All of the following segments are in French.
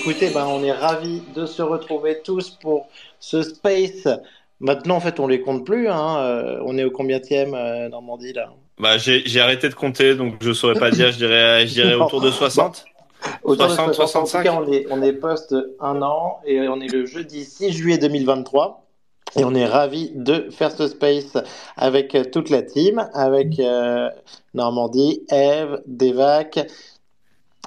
écoutez, ben, on est ravis de se retrouver tous pour ce space. Maintenant, en fait, on les compte plus. Hein. Euh, on est au combienième euh, Normandie là? Bah, J'ai arrêté de compter, donc je saurais pas dire. Je dirais, je dirais autour de 60. Autour 60, de 65. En tout cas, on est, on est post un an et on est le jeudi 6 juillet 2023. Et on est ravis de faire ce space avec toute la team, avec euh, Normandie, Eve, Devac,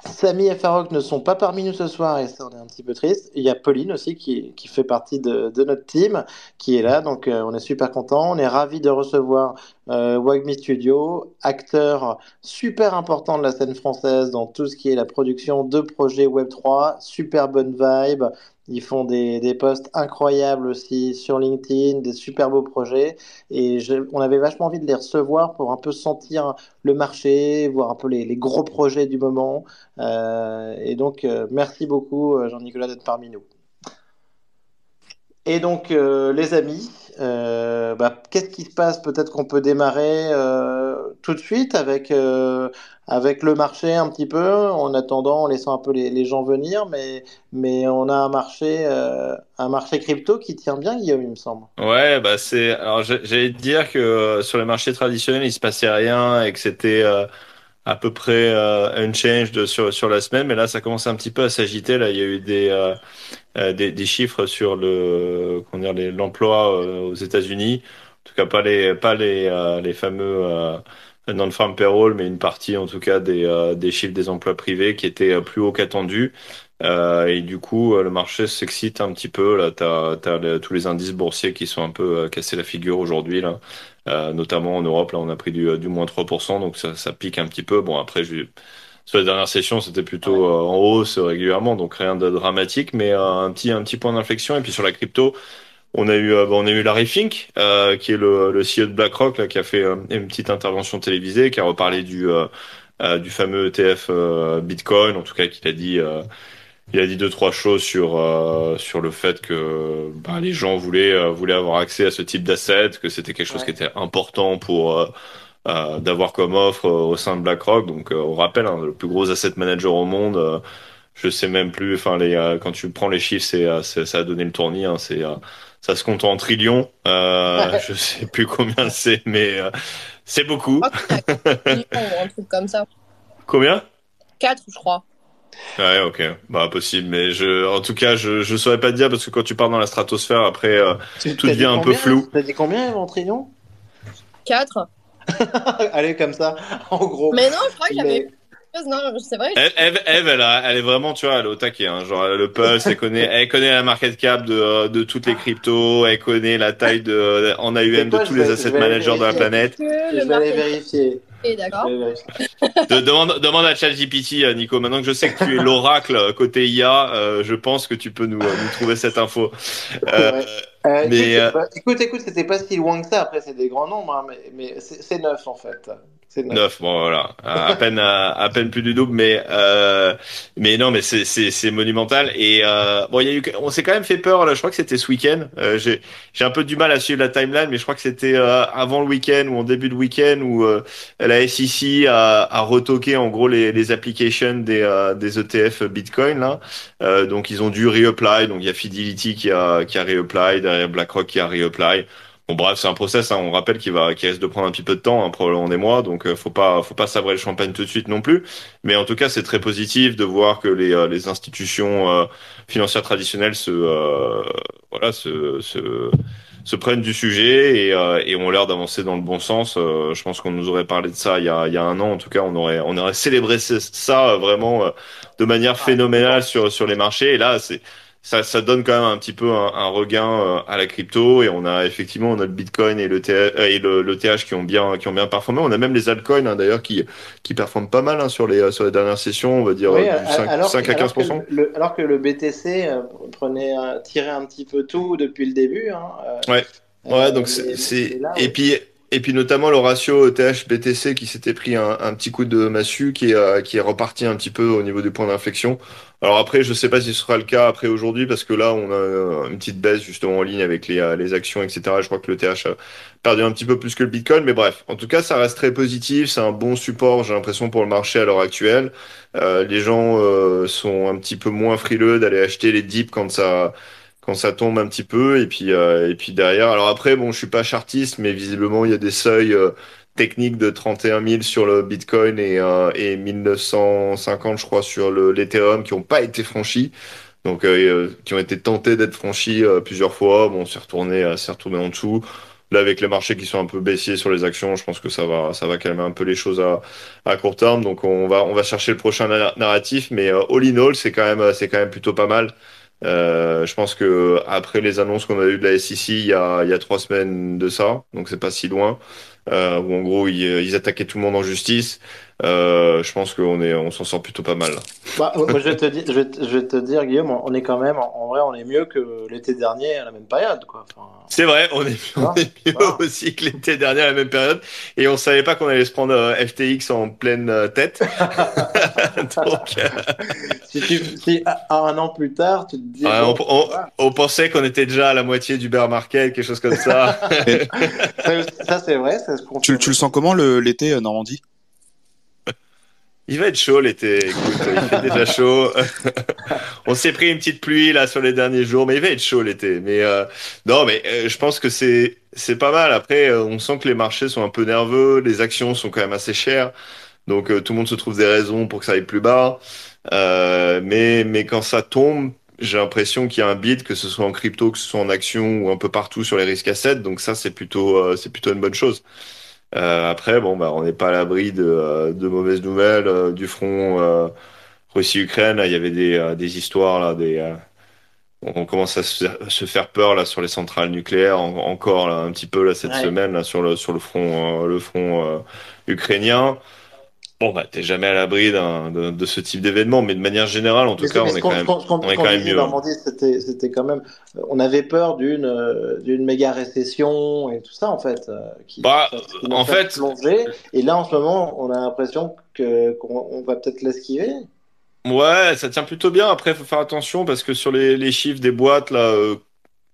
Samy et Farok ne sont pas parmi nous ce soir et ça on est un petit peu triste. Il y a Pauline aussi qui, fait partie de, de, notre team qui est là, donc euh, on est super content. On est ravi de recevoir euh, Wagmi Studio, acteur super important de la scène française dans tout ce qui est la production de projets Web3, super bonne vibe, ils font des, des posts incroyables aussi sur LinkedIn, des super beaux projets. Et on avait vachement envie de les recevoir pour un peu sentir le marché, voir un peu les, les gros projets du moment. Euh, et donc, euh, merci beaucoup, euh, Jean-Nicolas, d'être parmi nous. Et donc, euh, les amis, euh, bah, qu'est-ce qui se passe? Peut-être qu'on peut démarrer euh, tout de suite avec, avec le marché un petit peu, en attendant, en laissant un peu les, les gens venir, mais, mais on a un marché, un marché crypto qui tient bien, Guillaume, il me semble. Ouais, bah c'est. Alors, j'allais te dire que sur les marchés traditionnels, il se passait rien et que c'était à peu près euh, unchanged sur sur la semaine, mais là ça commence un petit peu à s'agiter. Là, il y a eu des euh, euh, des, des, chiffres sur le comment dire l'emploi aux États-Unis. En tout cas, pas les pas les les fameux non-farm payroll, mais une partie en tout cas des des chiffres des emplois privés qui étaient plus haut qu'attendu. Euh, et du coup, le marché s'excite un petit peu. Là, t'as as tous les indices boursiers qui sont un peu cassés la figure aujourd'hui. Là, euh, notamment en Europe, là, on a pris du, du moins 3%, donc ça, ça pique un petit peu. Bon, après, je, sur la dernière session, c'était plutôt euh, en hausse régulièrement, donc rien de dramatique, mais euh, un petit un petit point d'inflexion. Et puis sur la crypto, on a eu on a eu Larry Fink, qui est le, le CEO de BlackRock, là, qui a fait une petite intervention télévisée, qui a reparlé du du fameux ETF Bitcoin, en tout cas, qu'il a dit il a dit deux trois choses sur euh, sur le fait que bah, les gens voulaient euh, voulaient avoir accès à ce type d'asset, que c'était quelque chose qui était important pour euh, d'avoir comme offre au sein de BlackRock. Donc on rappelle hein, le plus gros asset manager au monde. je sais même plus. Enfin les quand tu prends les chiffres, c'est ça a donné le tournis. Hein, c'est ça se compte en trillions. je sais plus combien c'est, mais c'est beaucoup. un truc comme ça. Combien? 4 je crois. Ouais, ok, bah possible, mais je, en tout cas, je, je saurais pas te dire parce que quand tu pars dans la stratosphère, après, euh, tout devient un peu flou. T'as dit combien, Ventrion 4 Allez, comme ça, en gros. Mais non, je crois que j'avais. Non, c'est vrai. Eve, Eve, elle, elle, est vraiment, tu vois, elle est au taquet. Hein. Genre, le pulse, elle connaît, elle connaît la market cap de, de toutes les cryptos, elle connaît la taille de, en AUM de tous les asset managers de la planète. Je vais aller vérifier d'accord. demande, demande à ChatGPT, euh, Nico. Maintenant que je sais que tu es l'oracle euh, côté IA, euh, je pense que tu peux nous, nous trouver cette info. mais, écoute, écoute, c'était pas si loin que ça. Après, c'est des grands nombres, hein, mais, mais c'est neuf en fait. 9. bon voilà, à peine à, peine plus du double, mais euh, mais non, mais c'est c'est monumental et euh, bon, il y a eu, on s'est quand même fait peur là. Je crois que c'était ce week-end. Euh, j'ai j'ai un peu du mal à suivre la timeline, mais je crois que c'était euh, avant le week-end ou en début de week-end où euh, la SEC a, a retoqué en gros les les applications des des ETF Bitcoin là. donc ils ont dû reapply. Donc il y a Fidelity qui a qui a reapply, derrière BlackRock qui a reapply. Bon bref, c'est un process. Hein, on rappelle qu'il va, qu'il risque de prendre un petit peu de temps, hein, probablement des mois. Donc euh, faut pas, faut pas sabrer le champagne tout de suite non plus. Mais en tout cas, c'est très positif de voir que les, euh, les institutions euh, financières traditionnelles se, voilà, se, se, se, prennent du sujet et, et ont l'air d'avancer dans le bon sens. je pense qu'on nous aurait parlé de ça il y a, il y a un an. En tout cas, on aurait, on aurait célébré ça vraiment de manière phénoménale sur sur les marchés. Et là, c'est ça, ça donne quand même un petit peu un, regain euh, à la crypto et on a effectivement on a le Bitcoin et le TH, euh, et le, le, TH qui ont bien qui ont bien performé. On a même les altcoins hein, d'ailleurs qui qui performent pas mal hein, sur les sur les dernières sessions, on va dire du 5, alors, 5 à 15 alors que, le, alors que le BTC euh, prenait tirait un petit peu tout depuis le début. Hein, ouais. Ouais, donc c'est et puis et puis notamment le ratio ETH-BTC qui s'était pris un, petit coup de massue, qui est, euh, qui est reparti un petit peu au niveau du point d'inflexion. Alors après, je sais pas si ce sera le cas après aujourd'hui, parce que là, on a euh, une petite baisse justement en ligne avec les, euh, les actions, etc. Je crois que le TH a perdu un petit peu plus que le Bitcoin, mais bref. En tout cas, ça reste très positif. C'est un bon support, j'ai l'impression, pour le marché à l'heure actuelle. Euh, les gens sont un petit peu moins frileux d'aller acheter les dips quand ça quand ça tombe un petit peu et puis et puis derrière. Alors après, bon, je suis pas chartiste, mais visiblement, il y a des seuils technique de 31 000 sur le Bitcoin et, euh, et 1950, je crois, sur l'Ethereum qui n'ont pas été franchis. Donc, euh, euh, qui ont été tentés d'être franchis euh, plusieurs fois. Bon, c'est retourné, c'est retourné en dessous. Là, avec les marchés qui sont un peu baissiers sur les actions, je pense que ça va, ça va calmer un peu les choses à, à court terme. Donc, on va, on va chercher le prochain narratif. Mais all in all, c'est quand même, c'est quand même plutôt pas mal. Euh, je pense que après les annonces qu'on a eues de la SEC il y a, trois semaines de ça, donc c'est pas si loin euh, où en gros ils, ils, attaquaient tout le monde en justice. Euh, je pense qu'on est, on s'en sort plutôt pas mal. Bah, moi, je vais te dire, je vais, je vais te dire, Guillaume, on est quand même, en vrai, on est mieux que l'été dernier à la même période, quoi. Enfin... C'est vrai, on est, on est mieux aussi que l'été dernier à la même période, et on savait pas qu'on allait se prendre euh, FTX en pleine euh, tête. Donc, euh... si, tu, si un an plus tard, tu te dis. Ouais, on, on, on, pensait qu'on était déjà à la moitié du bear market, quelque chose comme ça. ça, ça c'est vrai. Ça se tu, tu le sens comment l'été Normandie? Il va être chaud l'été. Écoute, il fait déjà chaud. on s'est pris une petite pluie là sur les derniers jours, mais il va être chaud l'été. Mais euh, non, mais euh, je pense que c'est c'est pas mal. Après, euh, on sent que les marchés sont un peu nerveux, les actions sont quand même assez chères, donc tout le monde se trouve des raisons pour que ça aille plus bas. mais mais quand ça tombe, j'ai l'impression qu'il y a un bid, que ce soit en crypto, que ce soit en action ou un peu partout sur les risques assets. Donc ça, c'est plutôt c'est plutôt une bonne chose. Euh, après, bon, bah, on n'est pas à l'abri de, euh, de, mauvaises nouvelles euh, du front Russie-Ukraine. Il y avait des, des histoires là, des on commence à se faire peur là sur les centrales nucléaires encore là, un petit peu là cette semaine là, sur le sur le front le front ukrainien. Bon, bah, t'es jamais à l'abri de, de, ce type d'événement, mais de manière générale, en tout cas, on est, quand même, on est quand même mieux. C'était quand même, on avait peur d'une d'une méga récession et tout ça en fait, euh, qui, bah, en fait, plonger. Et là, en ce moment, on a l'impression que qu'on va peut-être l'esquiver. Ouais, ça tient plutôt bien. Après, il faut faire attention parce que sur les, les chiffres des boîtes là. Euh,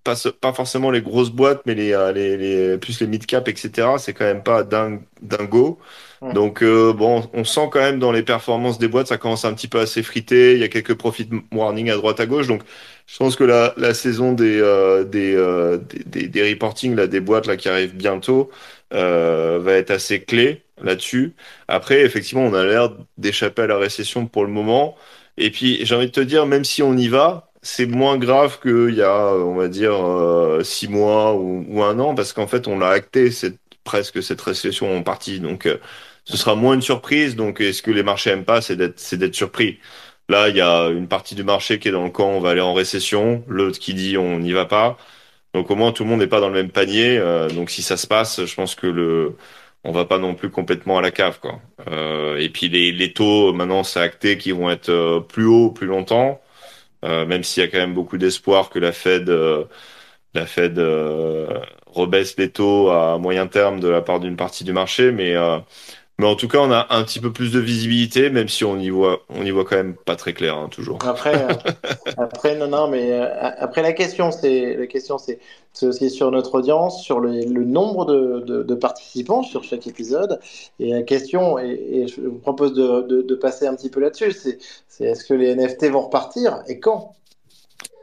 pas, pas, forcément les grosses boîtes, mais les, euh, les, les plus les mid-cap, etc. C'est quand même pas dingo. Donc euh, bon, on sent quand même dans les performances des boîtes, ça commence un petit peu à s'effriter. Il y a quelques profit warning à droite à gauche. Donc je pense que la, la saison des euh, des, euh, des, des reporting là des boîtes là qui arrivent bientôt va être assez clé là-dessus. Après, effectivement, on a l'air d'échapper à la récession pour le moment. Et puis j'ai envie de te dire, même si on y va, c'est moins grave qu'il y a, on va dire, euh, six mois ou, un an, parce qu'en fait, on l'a acté cette, presque cette récession en partie. Donc, ce sera moins une surprise. Donc, est ce que les marchés aiment pas, c'est d'être, surpris. Là, il y a une partie du marché qui est dans le camp, on va aller en récession. L'autre qui dit, on n'y va pas. Donc, au moins, tout le monde n'est pas dans le même panier. Euh, donc, si ça se passe, je pense que le, on va pas non plus complètement à la cave, quoi. Euh, et puis, les, les taux, maintenant, c'est acté qu'ils vont être euh, plus hauts plus longtemps. Euh, même s'il y a quand même beaucoup d'espoir que la Fed, euh, la Fed rebaisse les taux à moyen terme de la part d'une partie du marché, mais mais en tout cas, on a un petit peu plus de visibilité, même si on y voit, on y voit quand même pas très clair, hein, toujours. Après, euh, après, non, non, mais euh, après la question, c'est la question, c'est aussi sur notre audience, sur le, le nombre de, de, de, participants sur chaque épisode. Et la question, et, et je vous propose de, de passer un petit peu là-dessus, c'est est-ce que les NFT vont repartir et quand?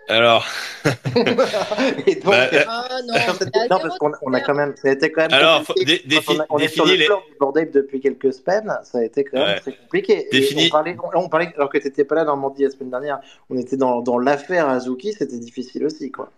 Alors. et donc, bah, ah, non, non, parce qu'on on a quand même, ça a été quand même. Alors. Dé, on, a, on est sur le les... du bordel depuis quelques semaines, ça a été quand même ouais. très compliqué. Défini... On parlait, on, on parlait, alors que tu n'étais pas là dans Normandie la semaine dernière, on était dans, dans l'affaire Azuki, c'était difficile aussi, quoi.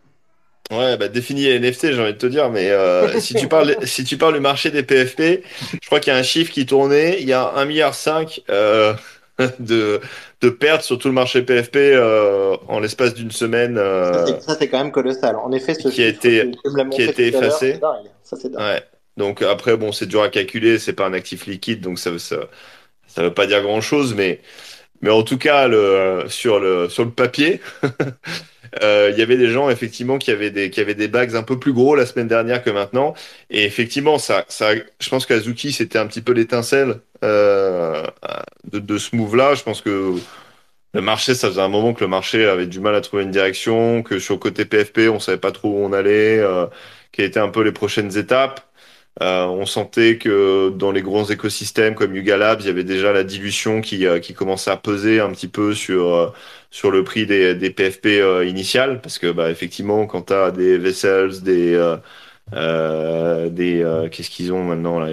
Ouais, bah défini les NFT, j'ai envie de te dire, mais euh, si tu parles, si tu parles du marché des PFP, je crois qu'il y a un chiffre qui tournait, il y a un milliard cinq. Euh de, de perdre sur tout le marché PFP euh, en l'espace d'une semaine. Euh, ça, c'est quand même colossal. En effet, ce qui a été, qui a été effacé. Ça, ouais. Donc après, bon, c'est dur à calculer, c'est pas un actif liquide, donc ça, ça, ça veut pas dire grand chose, mais, mais en tout cas, le, sur, le, sur le papier, euh, il y avait des gens effectivement qui avaient des qui avaient des bags un peu plus gros la semaine dernière que maintenant. Et effectivement, ça, ça, je pense qu'Azuki c'était un petit peu l'étincelle euh, de, de ce move-là. Je pense que le marché, ça faisait un moment que le marché avait du mal à trouver une direction, que sur le côté PFP, on savait pas trop où on allait, euh, quelles étaient un peu les prochaines étapes. Euh, on sentait que dans les grands écosystèmes comme Yuga Labs, il y avait déjà la dilution qui, euh, qui commençait à peser un petit peu sur, euh, sur le prix des, des PFP euh, initiales. Parce que, bah, effectivement, quand tu as des Vessels, des, des qu'est-ce qu'ils ont maintenant là,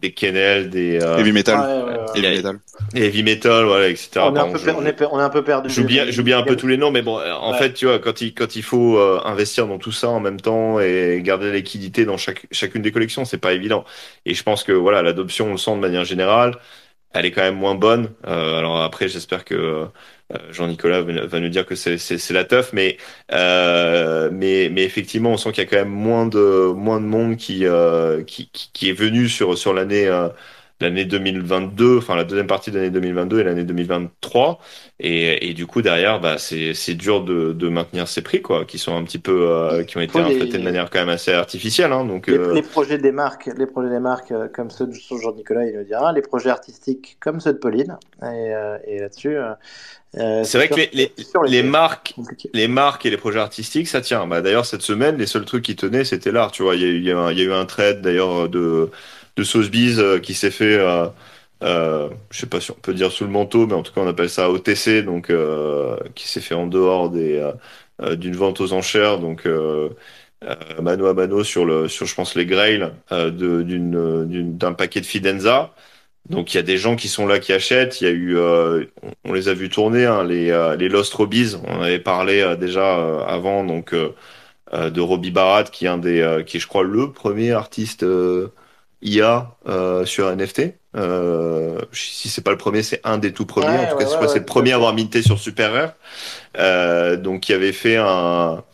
des Kennel, des Heavy Metal, Ouais, ouais, ouais. Heavy Metal. Heavy Metal, voilà, etc. On est, un peu, on, est, on est un peu perdu. J'oublie, j'oublie un peu tous les noms, mais bon, euh, en Ouais. fait, tu vois, quand il, quand il faut euh, investir dans tout ça en même temps et garder la liquidité dans chaque, chacune des collections, c'est pas évident. Et je pense que voilà, l'adoption, on le sent de manière générale, elle est quand même moins bonne. Euh, alors après, j'espère que euh, Jean-Nicolas va nous dire que c'est, la teuf, mais, euh, mais, mais effectivement, on sent qu'il y a quand même moins de, moins de monde qui, euh, qui, qui, qui est venu sur, sur l'année. L'année 2022, enfin la deuxième partie de l'année 2022 et l'année 2023. Et, et du coup, derrière, bah, c'est, c'est dur de, de maintenir ces prix, quoi, qui sont un petit peu, euh, qui ont été Faut les- inflatés de manière quand même assez artificielle. Hein, donc, Les, euh, les projets des marques, les projets des marques euh, comme ceux de Jean-Nicolas, il nous dira, les projets artistiques comme ceux de Pauline. Et, et là-dessus, euh, c'est vrai sûr que les, les, marques, compliqué. les marques et les projets artistiques, ça tient. Bah, d'ailleurs, cette semaine, les seuls trucs qui tenaient, c'était l'art. Tu vois, il y a eu, il y a eu un trade d'ailleurs de, de Sotheby's euh, qui s'est fait, euh, euh, je sais pas si on peut dire sous le manteau, mais en tout cas, on appelle ça OTC, donc qui s'est fait en dehors des d'une vente aux enchères, donc mano à mano sur le, sur je pense les grails d'une d'un paquet de Fidenza. Donc il y a des gens qui sont là qui achètent. Il y a eu, euh, on, les a vus tourner, hein, les euh, les Lost Robbies. On avait parlé euh, déjà avant, donc de Robbie Barat, qui est un des, qui est, je crois le premier artiste IA euh, sur NFT. Euh, si c'est pas le premier, c'est un des tout premiers. Ouais, en tout cas, ouais, crois ouais, c'est le premier à avoir minté sur Super Rare. Euh, donc qui avait fait un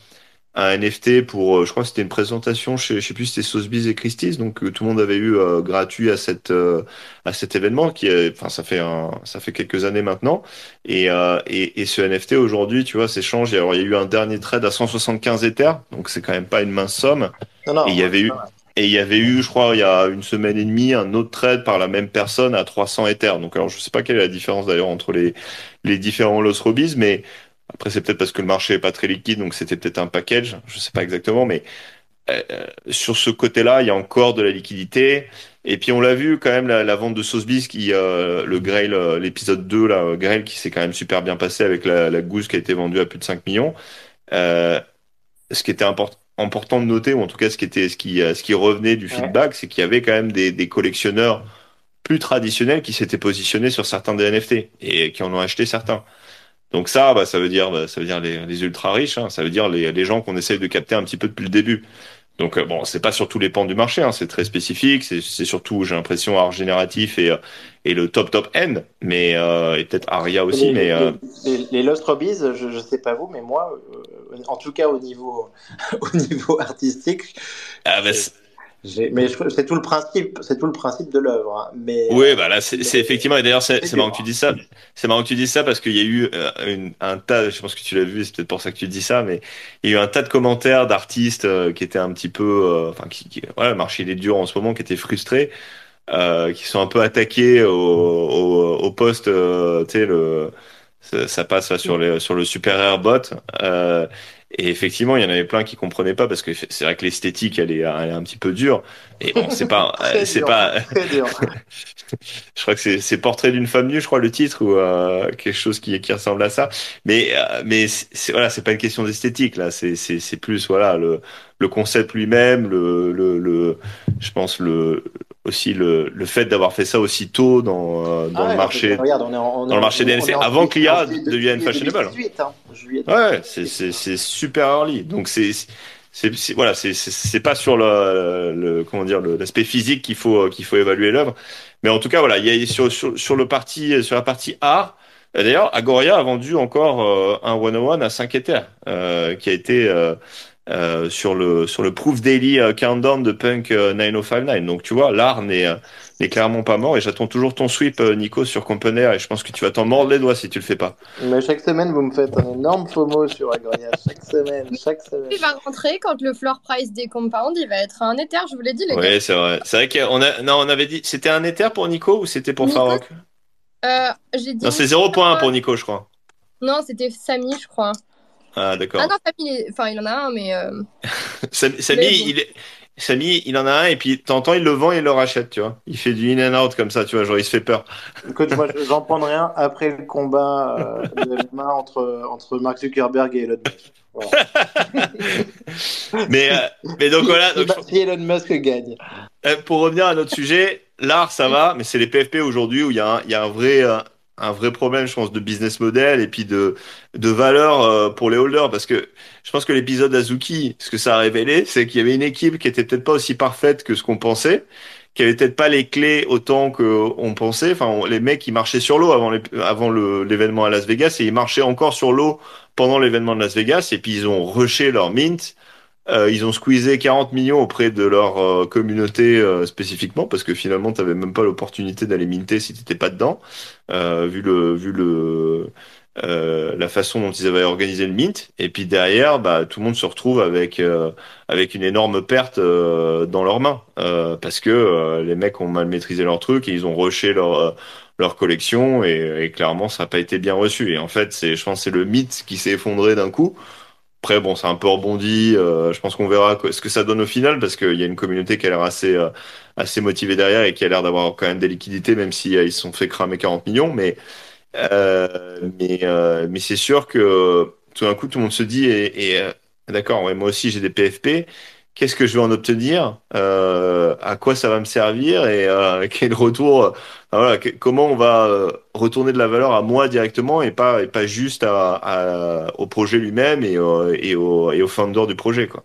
un NFT pour, euh, je crois que c'était une présentation chez, je sais plus, c'était Sotheby's et Christie's, donc euh, tout le monde avait eu euh, gratuit à cette euh, à cet événement qui, est, enfin, ça fait un, ça fait quelques années maintenant, et euh, et, et ce NFT aujourd'hui, tu vois, s'échange. Alors il y a eu un dernier trade à 175 Ethers, donc c'est quand même pas une mince somme. Non, non, Et il y avait eu, et il y avait eu, je crois, il y a une semaine et demie, un autre trade par la même personne à 300 Ethers. Donc alors je sais pas quelle est la différence d'ailleurs entre les différents Los Robbies, mais après, c'est peut-être parce que le marché est pas très liquide, donc c'était peut-être un package, je sais pas exactement, mais euh, sur ce côté-là, il y a encore de la liquidité. Et puis on l'a vu quand même la, vente de Sotheby's qui euh, le Grail, euh, l'épisode 2 là, euh, Grail qui s'est quand même super bien passé avec la, la gousse qui a été vendue à plus de 5 millions. Euh, ce qui était import- important de noter, ou en tout cas ce qui était ce qui euh, ce qui revenait du Ouais. feedback, c'est qu'il y avait quand même des, des collectionneurs plus traditionnels qui s'étaient positionnés sur certains des NFT et qui en ont acheté certains. Donc ça, bah, ça veut dire, bah, ça veut dire les, les ultra riches, hein, ça veut dire les, les gens qu'on essaye de capter un petit peu depuis le début. Donc euh, bon, c'est pas sur tous les pans du marché, hein, c'est très spécifique, c'est surtout, j'ai l'impression, art génératif et euh, et le top top end, mais euh, et peut-être Aria aussi, les, mais euh, les, les- les Lost Robbies, je ne sais pas vous, mais moi, euh, en tout cas au niveau, au niveau artistique, ah, bah, mais c'est tout le principe, c'est tout le principe de l'œuvre. hein. Mais Oui, bah là, c'est effectivement, et d'ailleurs, c'est marrant que tu dis ça. C'est marrant que tu dis ça parce qu'il y a eu euh, une- un tas, je pense que tu l'as vu, c'est peut-être pour ça que tu dis ça, mais il y a eu un tas de commentaires d'artistes euh, qui étaient un petit peu, euh, enfin, qui, qui- voilà, le marché il est dur en ce moment, qui étaient frustrés, euh, qui sont un peu attaqués au, au, au poste, euh, tu sais, le, ça, passe là, sur les, sur le super rare bot. Euh, et effectivement, il y en avait plein qui comprenaient pas parce que c'est vrai que l'esthétique, elle est, elle est un petit peu dure. Et bon, c'est pas, c'est pas, dur. je crois que c'est Portrait d'une femme nue, je crois le titre ou euh, quelque chose qui qui ressemble à ça. Mais euh, mais c'est- voilà, c'est pas une question d'esthétique là, c'est c'est c'est plus voilà le le concept lui-même, le le le je pense le aussi le le fait d'avoir fait ça aussi tôt dans euh, dans Ah le ouais, marché. regarde, on est en- on dans le marché en avant que l'IA devienne fashionable. 2018, hein, Ouais, c'est super early. Donc c'est c'est voilà, c'est pas sur le, le comment dire le- l'aspect physique qu'il faut qu'il faut évaluer l'œuvre, mais en tout cas voilà, il y a sur sur sur le parti sur la partie art. euh, D'ailleurs, Agoria a vendu encore euh, un 101 à 5 Ethers, euh, qui a été euh, euh, sur le sur le Proof Daily euh, Countdown de Punk 9059. Donc tu vois, l'art n'est n'est clairement pas mort et j'attends toujours ton sweep, Nico, sur Componer et je pense que tu vas t'en mordre les doigts si tu le fais pas. Mais chaque semaine, vous me faites un énorme FOMO sur Agoria. Chaque semaine, chaque semaine. Il va rentrer quand le floor price des compounds, il va être un Ether, je vous l'ai dit, les gars. Oui, c'est vrai. C'est vrai qu'on a, non, on avait dit, c'était un Ether pour Nico ou c'était pour Farok? Euh, J'ai dit. Non, c'est 0.1 pour Nico, je crois. Non, c'était Samy, je crois. Ah, d'accord. Ah non, Samy, enfin, il en a un, mais. Euh... Samy, il est. Samy, il en a un et puis t'entends, il le vend et il le rachète, tu vois. Il fait du in and out comme ça, tu vois, genre il se fait peur. Écoute, moi j'en prendrai un après le combat euh, de MMA entre, entre Mark Zuckerberg et Elon Musk. mais, euh, mais donc voilà. Donc, si Elon Musk gagne. Euh, pour revenir à notre sujet, l'art ça va, mais c'est les PFP aujourd'hui où il y, a un, il y a un vrai, un vrai problème, je pense, de business model et puis de, de valeur euh, pour les holders. Parce que je pense que l'épisode Azuki, ce que ça a révélé, c'est qu'il y avait une équipe qui était peut-être pas aussi parfaite que ce qu'on pensait, qui avait peut-être pas les clés autant qu'on pensait. Enfin, les mecs, ils marchaient sur l'eau avant, avant l'événement à Las Vegas et ils marchaient encore sur l'eau pendant l'événement de Las Vegas et puis ils ont rushé leur mint euh, ils ont squeezé 40 millions auprès de leur euh, communauté euh, spécifiquement parce que finalement tu même pas l'opportunité d'aller minter si tu n'étais pas dedans. Vu le vu le la façon dont ils avaient organisé le mint. Et puis derrière bah tout le monde se retrouve avec avec une énorme perte dans leurs mains. Parce que les mecs ont mal maîtrisé leur truc et ils ont rushé leur leur collection et, et clairement ça n'a pas été bien reçu. Et en fait c'est je pense c'est le mythe qui s'est effondré d'un coup après, bon, c'est un peu rebondi. Euh, je pense qu'on verra ce que ça donne au final parce qu'il y a une communauté qui a l'air assez, euh, assez motivée derrière et qui a l'air d'avoir quand même des liquidités, même si euh, se sont fait cramer 40 millions. Mais, mais, mais c'est sûr que tout d'un coup, tout le monde se dit, et, d'accord, moi aussi j'ai des PFP qu'est-ce que je vais en obtenir, euh, à quoi ça va me servir et euh, quel retour, euh, voilà, comment on va euh, retourner de la valeur à moi directement et pas et pas juste à, à au projet lui-même et, et, au, et au founder du projet quoi.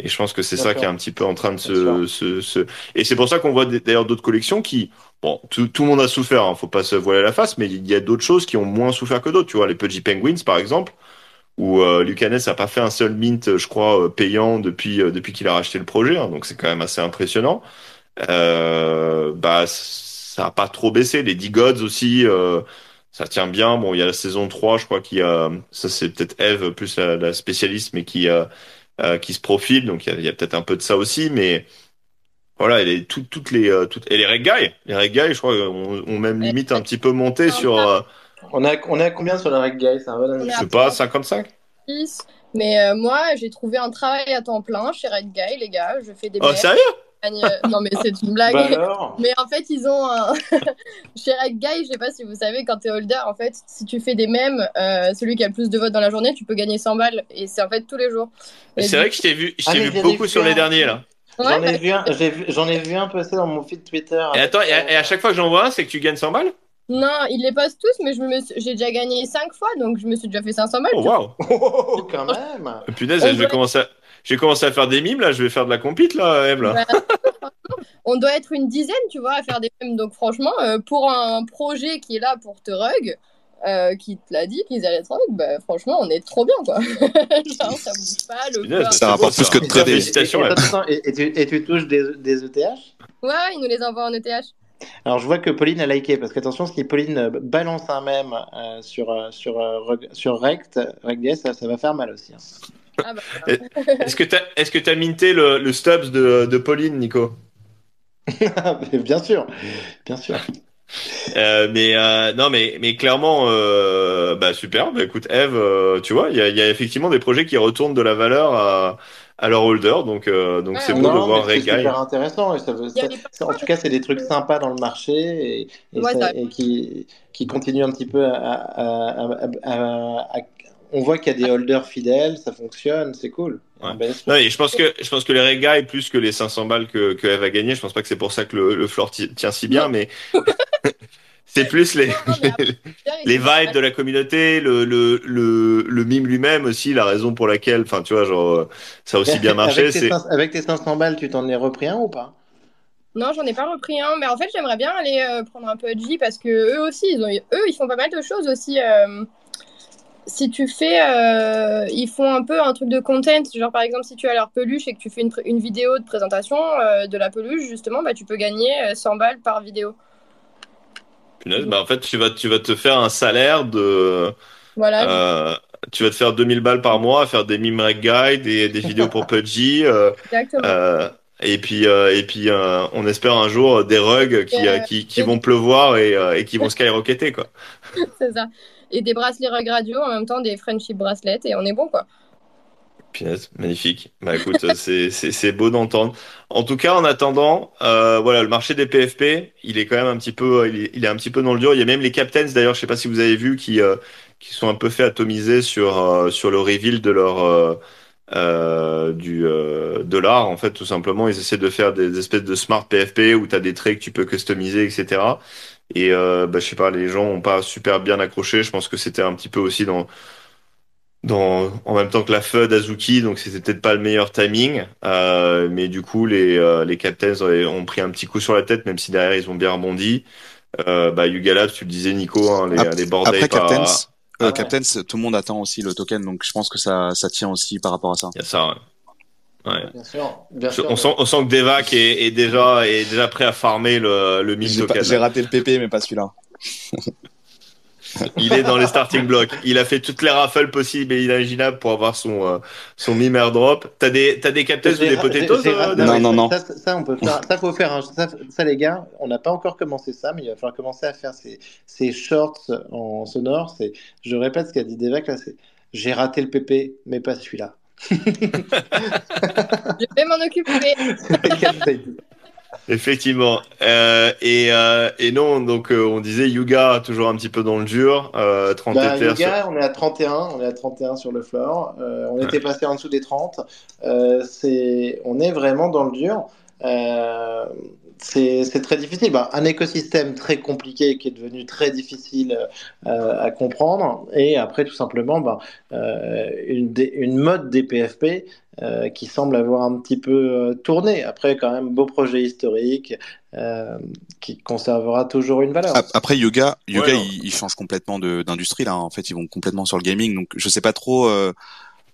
Et je pense que c'est ça qui est un petit peu en train de se, se, se... et c'est pour ça qu'on voit d'ailleurs d'autres collections qui bon tout, tout le monde a souffert, hein, faut pas se voiler la face, mais il y a d'autres choses qui ont moins souffert que d'autres. Tu vois les Pudgy Penguins par exemple où euh, Lucanes a pas fait un seul mint, je crois, euh, payant depuis euh, depuis qu'il a racheté le projet. Hein, donc c'est quand même assez impressionnant. Euh, bah ça a pas trop baissé. Les D-Gods aussi, euh, ça tient bien. Bon, il y a la saison 3, je crois qu'il y a ça c'est peut-être Eve plus la, la, spécialiste, mais qui qui se profile. Donc il y a, peut-être un peu de ça aussi, mais voilà, et tout, toutes les toutes et les reg guys, les reg guys, je crois, ont, ont même limite un petit peu monté sur on a, on a combien sur la reg guy Je sais pas, 55 Mais euh, moi, j'ai trouvé un travail à temps plein chez Red Guy, les gars. Je fais des. Oh, sérieux? Euh, non mais c'est une blague. Bah mais en fait ils ont un... chez Red Guy, je sais pas si vous savez, quand t'es holder, en fait, si tu fais des mèmes, euh, celui qui a le plus de votes dans la journée, tu peux gagner 100 balles et c'est en fait tous les jours. C'est vrai que je t'ai vu, je ah, vu beaucoup sur les derniers là. J'en ai, vu un, j'en ai vu un passer dans mon feed Twitter. Et attends, et à, et à chaque fois que j'en vois un, c'est que tu gagnes 100 balles? Non, ils les postent tous, mais je me j'ai déjà gagné 5 fois, donc je me suis déjà fait 500 balles. Oh, waouh oh, Quand même Punaise, je vais commencer à... J'ai commencé à faire des mimes, là, je vais faire de la compite, là, Eve, là. on doit être une dizaine, tu vois, à faire des mimes. Donc franchement, euh, pour un projet qui est là pour te rug, euh, qui te l'a dit qu'ils allaient te rug, bah, franchement, on est trop bien, quoi. Genre, ça bouge pas, le. Ça rapporte plus que de très Félicitations, et, et, tu, et, tu, touches des, des ETH Ouais, ils nous les envoient en ETH. Alors je vois que Pauline a liké parce qu'attention, si Pauline balance un mème euh, sur euh, sur euh, sur Rect, Rect ça, ça, va faire mal aussi. Hein. Ah bah, est-ce que tu as est-ce que tu as minté le, le Stubbs de, de Pauline, Nico? Bien sûr, bien sûr. Euh, mais euh, non, mais mais clairement, euh, bah super. Bah écoute, Eve, tu vois, il y a, y a, effectivement des projets qui retournent de la valeur à à leur holder, donc euh, donc c'est beau de voir C'est super intéressant. Et ça veut, ça, en tout cas, c'est des trucs sympas dans le marché et, et, ouais, ça, et qui qui continuent un petit peu à, à, à, on voit qu'il y a des holders fidèles, ça fonctionne, c'est cool. Ouais. Non, et je pense que je pense que les Regai plus que les 500 balles que, que Eve a gagné, je pense pas que c'est pour ça que le, le floor tient si bien, mais C'est plus les, les, vibes de la communauté, le, le, le, le mime lui-même aussi, la raison pour laquelle, enfin, tu vois, genre, ça a aussi bien marché. avec, tes 500, avec tes 500 balles, tu t'en es repris un ou pas? Non, j'en ai pas repris un, mais en fait, j'aimerais bien aller euh, prendre un peu de J parce que eux aussi, ils ont, eux, ils font pas mal de choses aussi. Euh, si tu fais, euh, ils font un peu un truc de content, genre par exemple si tu as leur peluche et que tu fais une, une vidéo de présentation euh, de la peluche, justement, bah, tu peux gagner 100 euh, balles par vidéo. Punaise, bah en fait tu vas, tu vas te faire un salaire de... Voilà. tu vas te faire 2000 balles par mois à faire des mime guide et des vidéos pour PUBG. Exactement. et puis, et puis on espère un jour des rugs qui, qui, qui, vont pleuvoir et, et qui vont skyrocketer. quoi. C'est ça et des bracelets rug radio en même temps des friendship bracelets et on est bon quoi. Magnifique. Bah écoute, c'est beau d'entendre. En tout cas, en attendant, euh, voilà, le marché des PFP, il est quand même un petit peu, il est, un petit peu dans le dur. Il y a même les captains d'ailleurs, je sais pas si vous avez vu, qui euh, qui sont un peu fait atomiser sur euh, sur le reveal de leur du dollar. En fait, tout simplement, ils essaient de faire des espèces de smart PFP où tu as des traits que tu peux customiser, etc. Et euh, bah, je sais pas, les gens ont pas super bien accroché. Je pense que c'était un petit peu aussi dans dans en même temps que la FUD Azuki, donc c'était peut-être pas le meilleur timing. Euh, mais du coup, les euh, les captains ont pris un petit coup sur la tête, même si derrière ils ont bien rebondi. Euh, bah Yuga Labs, tu le disais Nico, hein, les, les bordels après Captains, euh, Captains, tout le monde attend aussi le token, donc je pense que ça ça tient aussi par rapport à ça. Il y a ça. Ouais. Bien sûr. on, sent, on sent que Devac est, est, déjà, est déjà prêt à farmer le, le 1000 tokens. J'ai raté le PP, mais pas celui-là. il est dans les starting blocks. Il a fait toutes les raffles possibles et imaginables pour avoir son euh, son mime airdrop. T'as des t'as des capteurs ou des potatoes euh, Non non non. Ça, ça, on peut faire. Ça faut faire. Un, ça, ça, les gars, on n'a pas encore commencé ça, mais il va falloir commencer à faire ces ces shorts en sonore. C'est je répète ce qu'a dit Devac là. C'est j'ai raté le PP, mais pas celui-là. Je vais m'en occuper. Effectivement. Euh, et, euh, et, non, donc euh, on disait Yuga toujours un petit peu dans le dur. 30 bah, Yuga, on est à 31, on est à 31 sur le floor. on était passé en dessous des 30. c'est, on est vraiment dans le dur c'est très difficile. Bah, un écosystème très compliqué qui est devenu très difficile à comprendre. Et après, tout simplement, bah, une, une, mode des PFP euh, qui semble avoir un petit peu tourné. Après, quand même, beau projet historique qui conservera toujours une valeur. Après, Yoga, Yoga il, change complètement d'industrie. là. En fait, ils vont complètement sur le gaming. Donc, je sais pas trop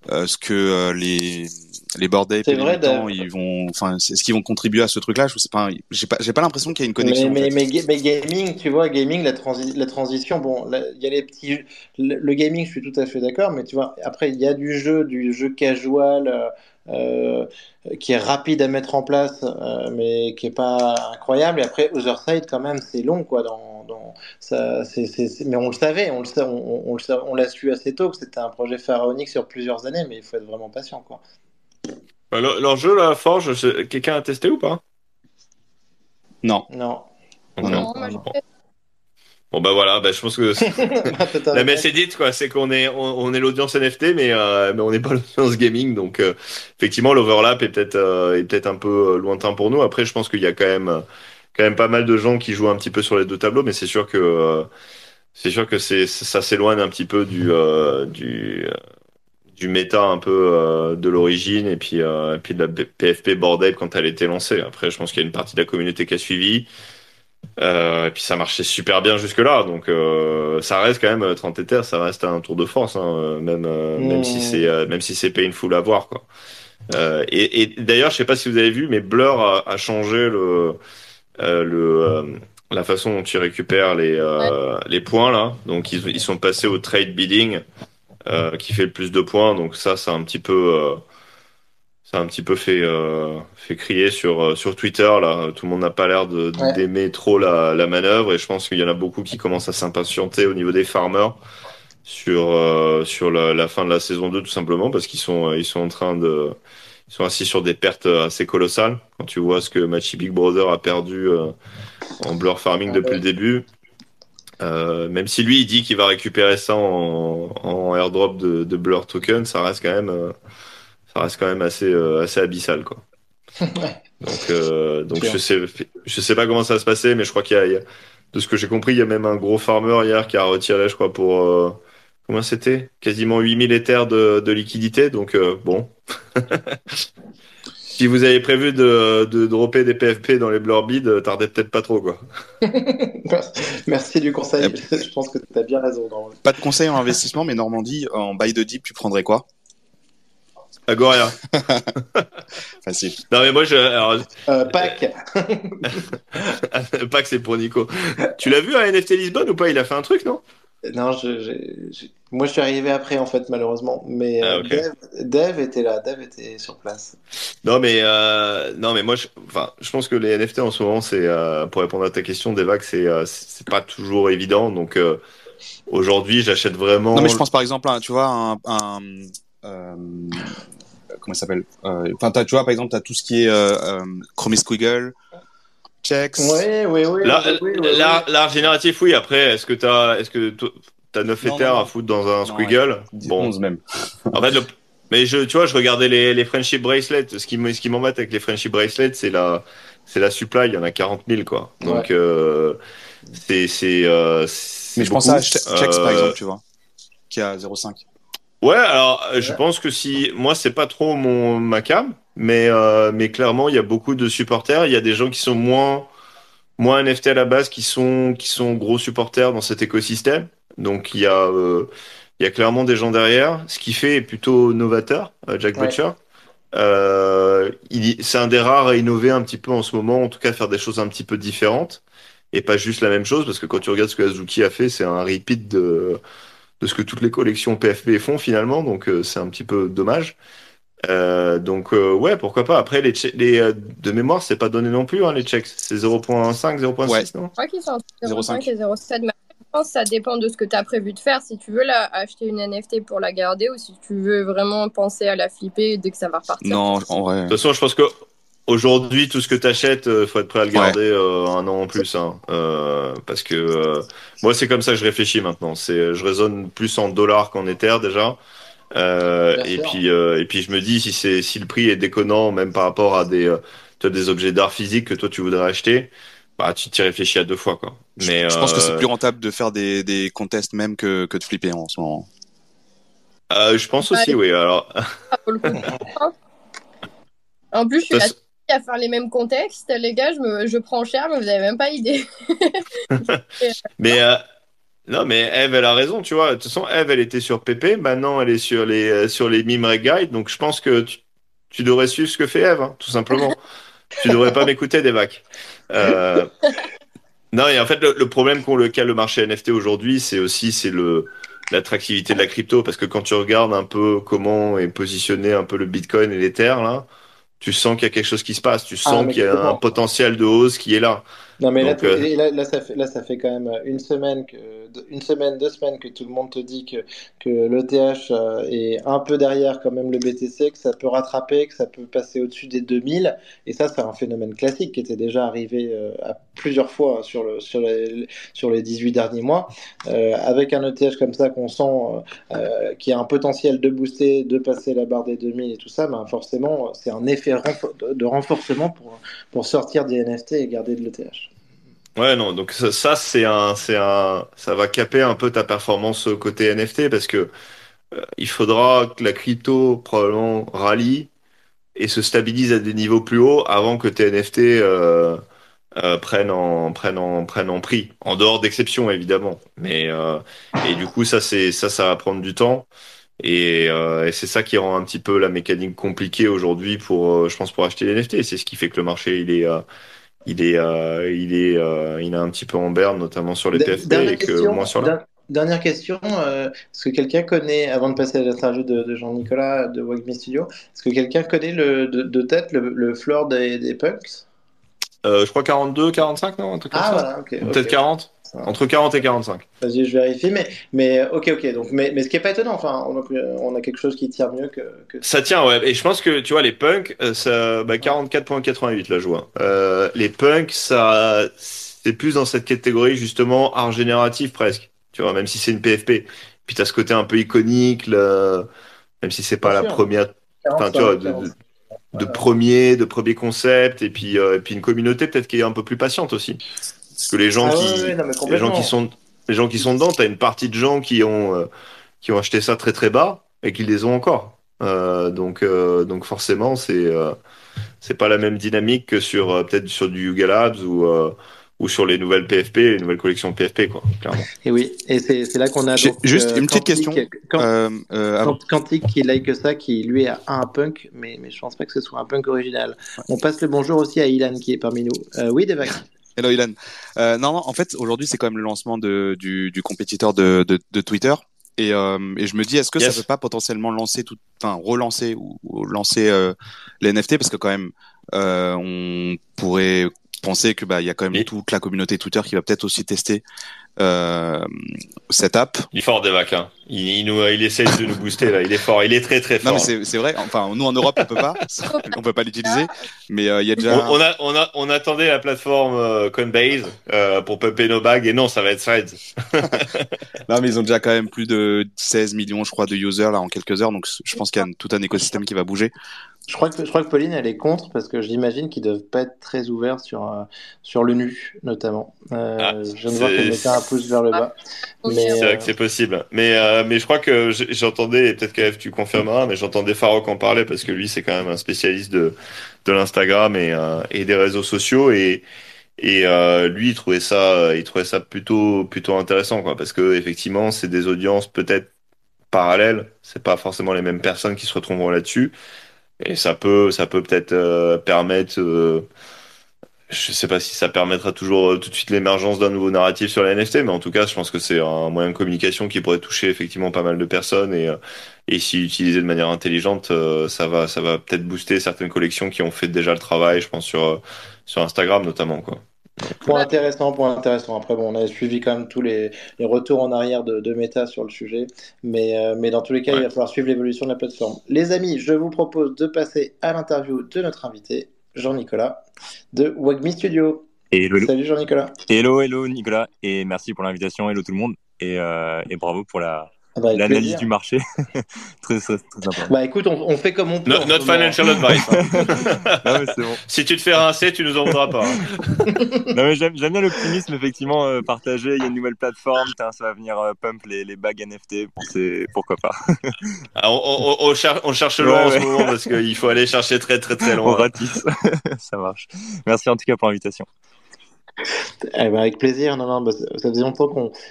ce que les les bordels ils vont enfin est-ce qu'ils vont contribuer à ce truc là je sais pas j'ai pas j'ai pas l'impression qu'il y a une connexion mais, mais, mais, gaming tu vois gaming la, la transition bon il y a les petits le, gaming je suis tout à fait d'accord mais tu vois après il y a du jeu du jeu casual euh, qui est rapide à mettre en place euh, mais qui est pas incroyable. Et après Otherside quand même c'est long quoi dans, dans ça c'est mais on le savait on le on, on, on l'a su assez tôt que c'était un projet pharaonique sur plusieurs années mais il faut être vraiment patient quoi. Bah, leur jeu, la Forge, quelqu'un a testé ou pas? Non. Non. Bon bah voilà, bah, je pense que la messe est dite quoi, c'est qu'on est on, est l'audience NFT mais euh, mais on n'est pas l'audience gaming donc euh, effectivement l'overlap est peut-être euh, est peut-être un peu lointain pour nous. Après je pense qu'il y a quand même quand même pas mal de gens qui jouent un petit peu sur les deux tableaux mais c'est sûr que c'est sûr que c'est ça s'éloigne un petit peu du du du méta un peu euh, de l'origine et puis euh, et puis de la PFP bordel quand elle était lancée. Après, je pense qu'il y a une partie de la communauté qui a suivi. Euh, et puis ça marchait super bien jusque là, donc ça reste quand même 30 Ethers, ça reste un tour de force, hein, même même si c'est même si c'est painful à voir quoi. et, et d'ailleurs, je sais pas si vous avez vu, mais Blur a, a changé le le la façon dont tu récupères les les points là. Donc ils ils sont passés au trade bidding. Euh, qui fait le plus de points. Donc ça, a un petit peu, euh, ça a un petit peu fait, euh, fait crier sur, sur Twitter. Là, tout le monde n'a pas l'air d'aimer trop la, la manœuvre et je pense qu'il y en a beaucoup qui commencent à s'impatienter au niveau des farmers sur, sur la, la, fin de la saison 2 tout simplement parce qu'ils sont, ils sont en train de, ils sont assis sur des pertes assez colossales. Quand tu vois ce que Machi Big Brother a perdu en blur farming depuis le début, euh, même si lui il dit qu'il va récupérer ça en, en airdrop de, de, Blur Token, ça reste quand même, euh, ça reste quand même assez, euh, assez abyssal quoi. donc, euh, donc je sais, je sais pas comment ça va se passer, mais je crois qu'il y, y, a, de ce que j'ai compris, il y a même un gros farmer hier qui a retiré, je crois pour Comment c'était? Quasiment 8000 éthers de, de liquidité, donc bon. si vous avez prévu de, de dropper des PFP dans les Blurbead, euh, tardez peut-être pas trop, quoi. Merci du conseil. Je pense que tu as bien raison. Pas de conseil en investissement, mais Normandie, en buy de deep, tu prendrais quoi? Agoria. Facile. Non, mais moi, je. Alors, euh, Pac. Pac, c'est pour Nico. Tu l'as vu à NFT Lisbonne ou pas? Il a fait un truc, non? Non, je, moi je suis arrivé après en fait malheureusement, mais ah, euh, Dev, était là, Dev était sur place. Non mais euh, non mais moi je, enfin je pense que les NFT en ce moment c'est euh, pour répondre à ta question Devac c'est c'est pas toujours évident donc aujourd'hui j'achète vraiment. Non mais je pense par exemple tu vois un, un comment ça s'appelle enfin tu vois par exemple tu as tout ce qui est Chromie Squiggle checks. Oui, oui, oui. L'art génératif, oui. Après, est-ce que tu as, est-ce que t'as 9 Ethers à foutre dans un squiggle? Bon. 11 même. en fait, mais je, tu vois, je regardais les, les friendship bracelets. Ce qui, ce qui m'embête avec les friendship bracelets, c'est la, c'est la supply. Il y en a 40 000, quoi. Donc, euh, c'est, c'est, euh, Mais je pense à Checks, par exemple, tu vois, qui a 0,5. Ouais, alors, je pense que si, moi, c'est pas trop mon, ma cam mais, euh, mais clairement, il y a beaucoup de supporters. Il y a des gens qui sont moins, moins NFT à la base, qui sont, qui sont gros supporters dans cet écosystème. Donc, il y a, euh, il y a clairement des gens derrière. Ce qui fait est plutôt novateur, euh, Jack Butcher. Euh, c'est un des rares à innover un petit peu en ce moment, en tout cas faire des choses un petit peu différentes et pas juste la même chose, parce que quand tu regardes ce que Azuki a fait, c'est un repeat de, de ce que toutes les collections PFP font finalement, donc c'est un petit peu dommage. Euh, donc euh, ouais, pourquoi pas. Après les, les euh, de mémoire, c'est pas donné non plus hein, les checks. C'est 0.5, 0.6 non? Je crois qu'ils sont entre 0.5 et 0.7. Mais je pense que ça dépend de ce que tu as prévu de faire. Si tu veux la, acheter une NFT pour la garder ou si tu veux vraiment penser à la flipper dès que ça va repartir. Non, en vrai. De toute façon, je pense que aujourd'hui, tout ce que tu achètes, il faut être prêt à le garder un an en plus. Hein. parce que moi, c'est comme ça que je réfléchis maintenant. C'est, je raisonne plus en dollars qu'en Ether déjà. Euh, et puis euh, et puis je me dis si c'est si le prix est déconnant même par rapport à des euh, des objets d'art physique que toi tu voudrais acheter, bah tu t'y réfléchis à deux fois quoi. Mais je, pense que c'est plus rentable de faire des des contests même que que de flipper en ce moment. je pense aussi oui alors. Ah, en plus je suis à faire les mêmes contextes, les gars, je, me, je prends cher, mais vous avez même pas idée. mais non, mais Eve, elle a raison, tu vois. De toute façon, Eve, elle était sur PP, maintenant elle est sur les, euh, sur les Mime Guide, donc je pense que tu, devrais suivre ce que fait Eve, hein, tout simplement. tu devrais pas m'écouter des vagues. Euh... Non, et en fait, le, problème qu'ont lequel le marché NFT aujourd'hui, c'est aussi c'est le l'attractivité de la crypto, parce que quand tu regardes un peu comment est positionné un peu le Bitcoin et l'Ether, là, tu sens qu'il y a quelque chose qui se passe, tu sens ah, qu'il y a un potentiel de hausse qui est là. Non, mais là, euh, là, là, ça fait, là, ça fait quand même une semaine, que, une semaine, deux semaines que tout le monde te dit que, que l'ETH euh, est un peu derrière quand même le BTC, que ça peut rattraper, que ça peut passer au-dessus des 2000. Et ça, c'est un phénomène classique qui était déjà arrivé euh, à plusieurs fois sur, le, sur, les, sur les 18 derniers mois. avec un ETH comme ça qu'on sent qui a un potentiel de booster, de passer la barre des 2000 et tout ça, ben forcément, c'est un effet de renforcement pour, pour sortir des NFT et garder de l'ETH. Ouais, non, donc ça, c'est un, c'est un, ça va caper un peu ta performance côté NFT parce que euh, il faudra que la crypto probablement rallie et se stabilise à des niveaux plus hauts avant que tes NFT euh, euh, prennent en prennent en prennent en prix. En dehors d'exceptions évidemment, mais euh, et du coup ça c'est ça ça va prendre du temps et, et c'est ça qui rend un petit peu la mécanique compliquée aujourd'hui pour je pense pour acheter les NFT. C'est ce qui fait que le marché il est il est, euh, il est, euh, il est un petit peu en berne, notamment sur les PFP et que moins sur la. Dernière question, euh, est-ce que quelqu'un connaît, avant de passer à l'interview de, Jean-Nicolas de Wagme Studio, est-ce que quelqu'un connaît le, de, tête le, le floor des, des punks? Je crois 42, 45, non un truc Ah, voilà, ok. Peut-être 40 entre 40 et 45. Vas-y, je vérifie, mais, mais ok, ok. Donc, mais, mais ce qui est pas étonnant, enfin, on a, on a quelque chose qui tient mieux que, que, Ça tient, ouais. Et je pense que, tu vois, les punks, euh, ça, bah, 44.88 la joie. Euh, les punks, ça, c'est plus dans cette catégorie, justement, art génératif presque. Tu vois, même si c'est une PFP. Puis t'as ce côté un peu iconique, là, même si c'est pas la première, enfin, tu vois, de, premier, de premier concept, et puis, euh, et puis une communauté peut-être qui est un peu plus patiente aussi. Parce que les gens, ah qui, les gens qui sont, les gens qui sont dedans, t'as une partie de gens qui ont, euh, qui ont acheté ça très très bas et qui les ont encore. donc, donc forcément, c'est c'est pas la même dynamique que sur peut-être sur du Yuga Labs ou ou sur les nouvelles PFP, les nouvelles collections PFP, quoi, clairement. Et oui, et c'est là qu'on a donc, juste une petite question. Quantique qui like ça, qui lui a un punk, mais, mais je pense pas que ce soit un punk original. On passe le bonjour aussi à Ilan qui est parmi nous. oui, Devac. Hello Ilan. Euh, non, non, en fait, aujourd'hui, c'est quand même le lancement de, du, du compétiteur de, de, de Twitter. Et, euh, et, je me dis, est-ce que ça ça peut pas potentiellement lancer tout, enfin relancer ou, lancer euh, les NFT parce que quand même, euh, on pourrait penser que bah il y a quand même toute la communauté Twitter qui va peut-être aussi tester euh, cette app. Il est fort des Hein. Il, il, nous, il essaie de nous booster là. Il est fort. Il est très très fort. Non mais c'est vrai. Enfin nous en Europe on peut pas, on peut pas l'utiliser. Mais euh, il y a déjà. On, a on a on attendait la plateforme euh, Coinbase euh, pour pumper nos bagues et non ça va être Threads. non mais ils ont déjà quand même plus de 16 millions je crois de users là en quelques heures donc je pense qu'il y a tout un écosystème qui va bouger. Je crois, que, je crois que Pauline, elle est contre parce que j'imagine qu'ils doivent pas être très ouverts sur, euh, sur le nu, notamment. Euh, ah, je de voir qu'elle mettait un pouce vers le bas. Ah, c'est vrai que c'est possible. Mais, euh, mais je crois que j'entendais, et peut-être qu'Eve, tu confirmeras, mais j'entendais Farouk en parler parce que lui, c'est quand même un spécialiste de, de l'Instagram et, et des réseaux sociaux. Et, et lui, il trouvait ça, il trouvait ça plutôt, plutôt intéressant, quoi, parce que effectivement, c'est des audiences peut-être parallèles. C'est pas forcément les mêmes personnes qui se retrouveront là-dessus. Et ça peut, ça peut peut-être euh, permettre, euh, je sais pas si ça permettra toujours euh, tout de suite l'émergence d'un nouveau narratif sur la NFT, mais en tout cas, je pense que c'est un moyen de communication qui pourrait toucher effectivement pas mal de personnes et, et si utilisé de manière intelligente, ça va, ça va peut-être booster certaines collections qui ont fait déjà le travail, je pense sur sur Instagram notamment quoi. Point intéressant, point intéressant. Après, bon, on a suivi quand même tous les, les retours en arrière de, de, Meta sur le sujet, mais, euh, mais dans tous les cas, il va falloir suivre l'évolution de la plateforme. Les amis, je vous propose de passer à l'interview de notre invité, Jean-Nicolas, de Wagmi Studio. Hello, Salut Jean-Nicolas. Hello, hello Nicolas, et merci pour l'invitation. Hello tout le monde, et, euh, et bravo pour la, bah, l'analyse du marché. très, très, très sympa. Bah écoute, on, on, fait comme on peut. notre financial advice. non, mais bon. Si tu te fais rincer, tu nous en voudras pas. Hein. non, mais j'aime, bien l'optimisme, effectivement, euh, partagé. Il y a une nouvelle plateforme, ça va venir euh, pump les, les bagues NFT. Bon, pourquoi pas. ah, on, on, on, cherche, on cherche loin ouais, en ce moment parce qu'il faut aller chercher très, très, très loin. On ratisse. ça marche. Merci en tout cas pour l'invitation. Eh ben, avec plaisir. Non, non, bah, ça faisait longtemps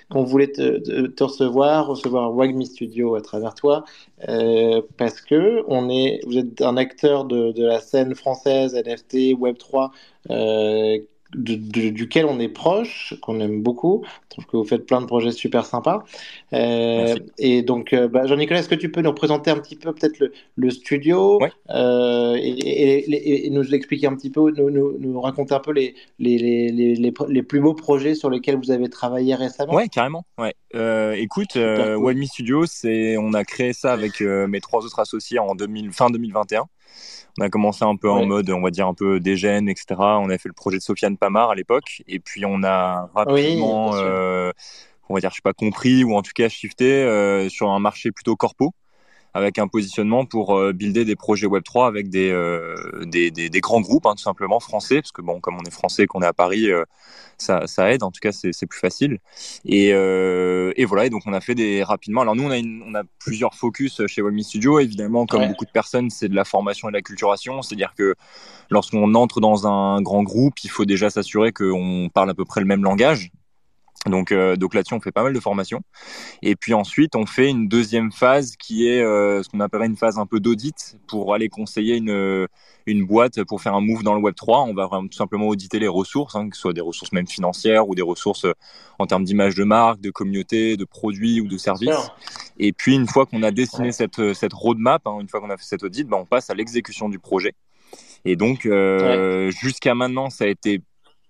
qu'on voulait te, te, recevoir, recevoir Wagmi Studio à travers toi, euh, parce que on est, vous êtes un acteur de, de la scène française NFT Web 3 euh, duquel on est proche, qu'on aime beaucoup. Je trouve que vous faites plein de projets super sympas. Euh, et donc, euh, bah, Jean-Nicolas, est-ce que tu peux nous présenter un petit peu peut-être le, studio euh, et, nous expliquer un petit peu, nous, nous, raconter un peu les les, les, les, plus beaux projets sur lesquels vous avez travaillé récemment? Ouais, carrément. Ouais. écoute, One Studio, c'est, on a créé ça avec mes trois autres associés en 2000, fin 2021 on a commencé un peu en mode, on va dire un peu dégène, etc. On a fait le projet de Sofiane Pamar à l'époque, et puis on a rapidement, euh, on va dire, je sais pas, compris ou en tout cas shifté euh, sur un marché plutôt corpo avec un positionnement pour euh, builder des projets Web 3 avec des, euh, des, des, des, grands groupes, hein, tout simplement français, parce que bon, comme on est français, qu'on est à Paris, euh, ça, ça aide. En tout cas, c'est plus facile. Et, et voilà. Et donc, on a fait des rapidement. Alors nous, on a, une, on a plusieurs focus chez Webme Studio. Évidemment, comme beaucoup de personnes, c'est de la formation et de la culturation. C'est-à-dire que lorsqu'on entre dans un grand groupe, il faut déjà s'assurer qu'on parle à peu près le même langage. Donc, euh, donc là-dessus, on fait pas mal de formations. Et puis ensuite, on fait une deuxième phase qui est euh, ce qu'on appellerait une phase un peu d'audit pour aller conseiller une, une boîte pour faire un move dans le Web 3. On va vraiment tout simplement auditer les ressources, hein, que ce soit des ressources même financières ou des ressources euh, en termes d'image de marque, de communauté, de produits ou de services. Et puis, une fois qu'on a dessiné cette, euh, cette roadmap, hein, une fois qu'on a fait cette audit, ben, on passe à l'exécution du projet. Et donc, euh, jusqu'à maintenant, ça a été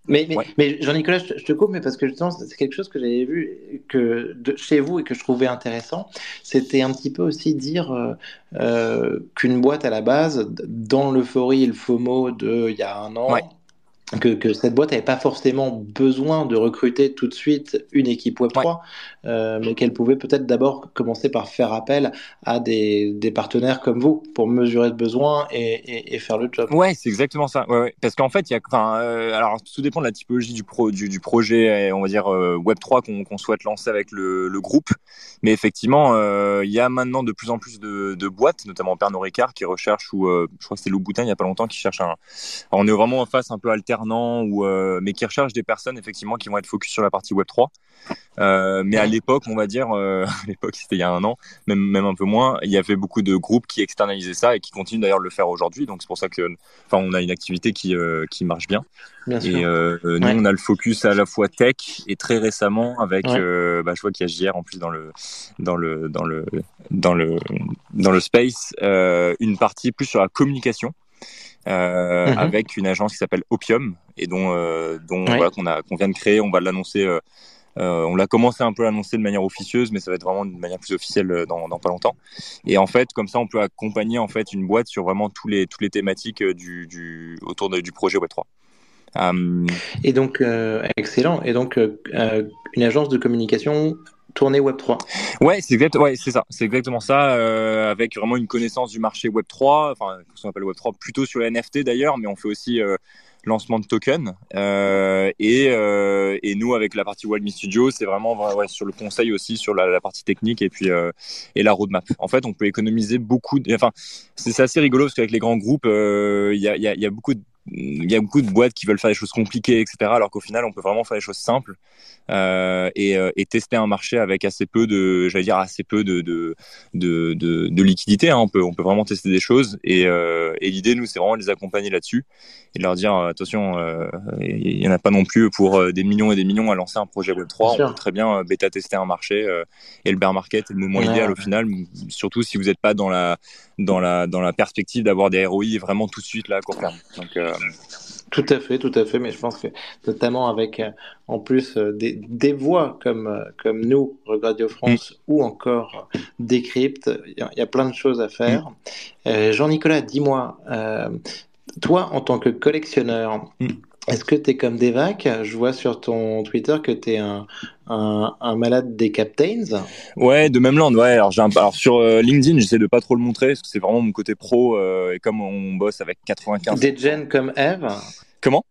mais, mais, mais Jean-Nicolas, je, te coupe, mais parce que justement, c'est quelque chose que j'avais vu que de, chez vous et que je trouvais intéressant. C'était un petit peu aussi dire euh, euh qu'une boîte à la base, dans l'euphorie et le FOMO de il y a un an, que, cette boîte n'avait pas forcément besoin de recruter tout de suite une équipe Web3, euh, mais qu'elle pouvait peut-être d'abord commencer par faire appel à des, partenaires comme vous pour mesurer le besoin et, faire le job. Ouais, c'est exactement ça. Ouais, Parce qu'en fait, il y a, enfin, euh, alors tout dépend de la typologie du, pro, du, projet, on va dire euh, Web3 qu'on souhaite lancer avec le, groupe. Mais effectivement, il y a maintenant de plus en plus de, boîtes, notamment Pernod Ricard, qui recherchent, ou je crois que c'était Louboutin il n'y a pas longtemps, qui cherche un. on est vraiment en face un peu ou euh, mais qui recherchent des personnes effectivement qui vont être focus sur la partie Web 3. Euh, mais à l'époque, on va dire, euh, à l'époque c'était il y a un an, même même un peu moins, il y avait beaucoup de groupes qui externalisaient ça et qui continuent d'ailleurs de le faire aujourd'hui. Donc c'est pour ça que, enfin, on a une activité qui qui marche bien. bien sûr. Et nous, on a le focus à la fois tech et très récemment avec, bah, je vois qu'il y a JR en plus dans le dans le dans le dans le dans le space, une partie plus sur la communication. Euh, mhm. avec une agence qui s'appelle Opium et dont, euh, dont voilà, qu'on a qu'on vient de créer. On va l'annoncer. Euh, euh, on l'a commencé un peu à annoncer de manière officieuse, mais ça va être vraiment de manière plus officielle dans, dans pas longtemps. Et en fait, comme ça, on peut accompagner en fait une boîte sur vraiment tous les toutes les thématiques du, du autour de, du projet Web 3. Et donc, excellent. Et donc, une agence de communication tournée Web 3. Ouais, c'est exact, ouais, c'est ça, c'est exactement ça, euh, avec vraiment une connaissance du marché Web 3, enfin, ce qu'on appelle Web 3, plutôt sur les NFT d'ailleurs, mais on fait aussi euh, lancement de tokens. Euh, et, euh, et nous, avec la partie Wildme Studio, c'est vraiment sur le conseil aussi, sur la, partie technique et puis et la roadmap. En fait, on peut économiser beaucoup. Enfin, c'est assez rigolo parce qu'avec les grands groupes, il y a, y, y, a, beaucoup de il y a beaucoup de boîtes qui veulent faire des choses compliquées, etc. Alors qu'au final, on peut vraiment faire des choses simples euh, et, euh, et, tester un marché avec assez peu de, j'allais dire assez peu de de de, de, de liquidité. Hein. On peut on peut vraiment tester des choses et, euh, et l'idée nous c'est vraiment de les accompagner là-dessus et de leur dire attention, euh, il y en a pas non plus pour euh, des millions et des millions à lancer un projet Web 3. On peut très bien bêta tester un marché et le bear market est le moment idéal au final. Surtout si vous n'êtes pas dans la dans la dans la perspective d'avoir des ROI vraiment tout de suite là à court terme. Donc tout à fait, tout à fait, mais je pense que notamment avec euh, en plus euh, des, des, voix comme, euh, comme nous, Radio France, mm. ou encore Décrypte, il y, a plein de choses à faire. Mm. Jean-Nicolas, dis-moi, toi en tant que collectionneur, mm. Est-ce que tu es comme Devac Je vois sur ton Twitter que tu es un, un, un, malade des Captains. Ouais, de même land, ouais. Alors, un, alors sur LinkedIn, j'essaie de pas trop le montrer parce que c'est vraiment mon côté pro et comme on bosse avec 95. Des gens comme Eve Comment?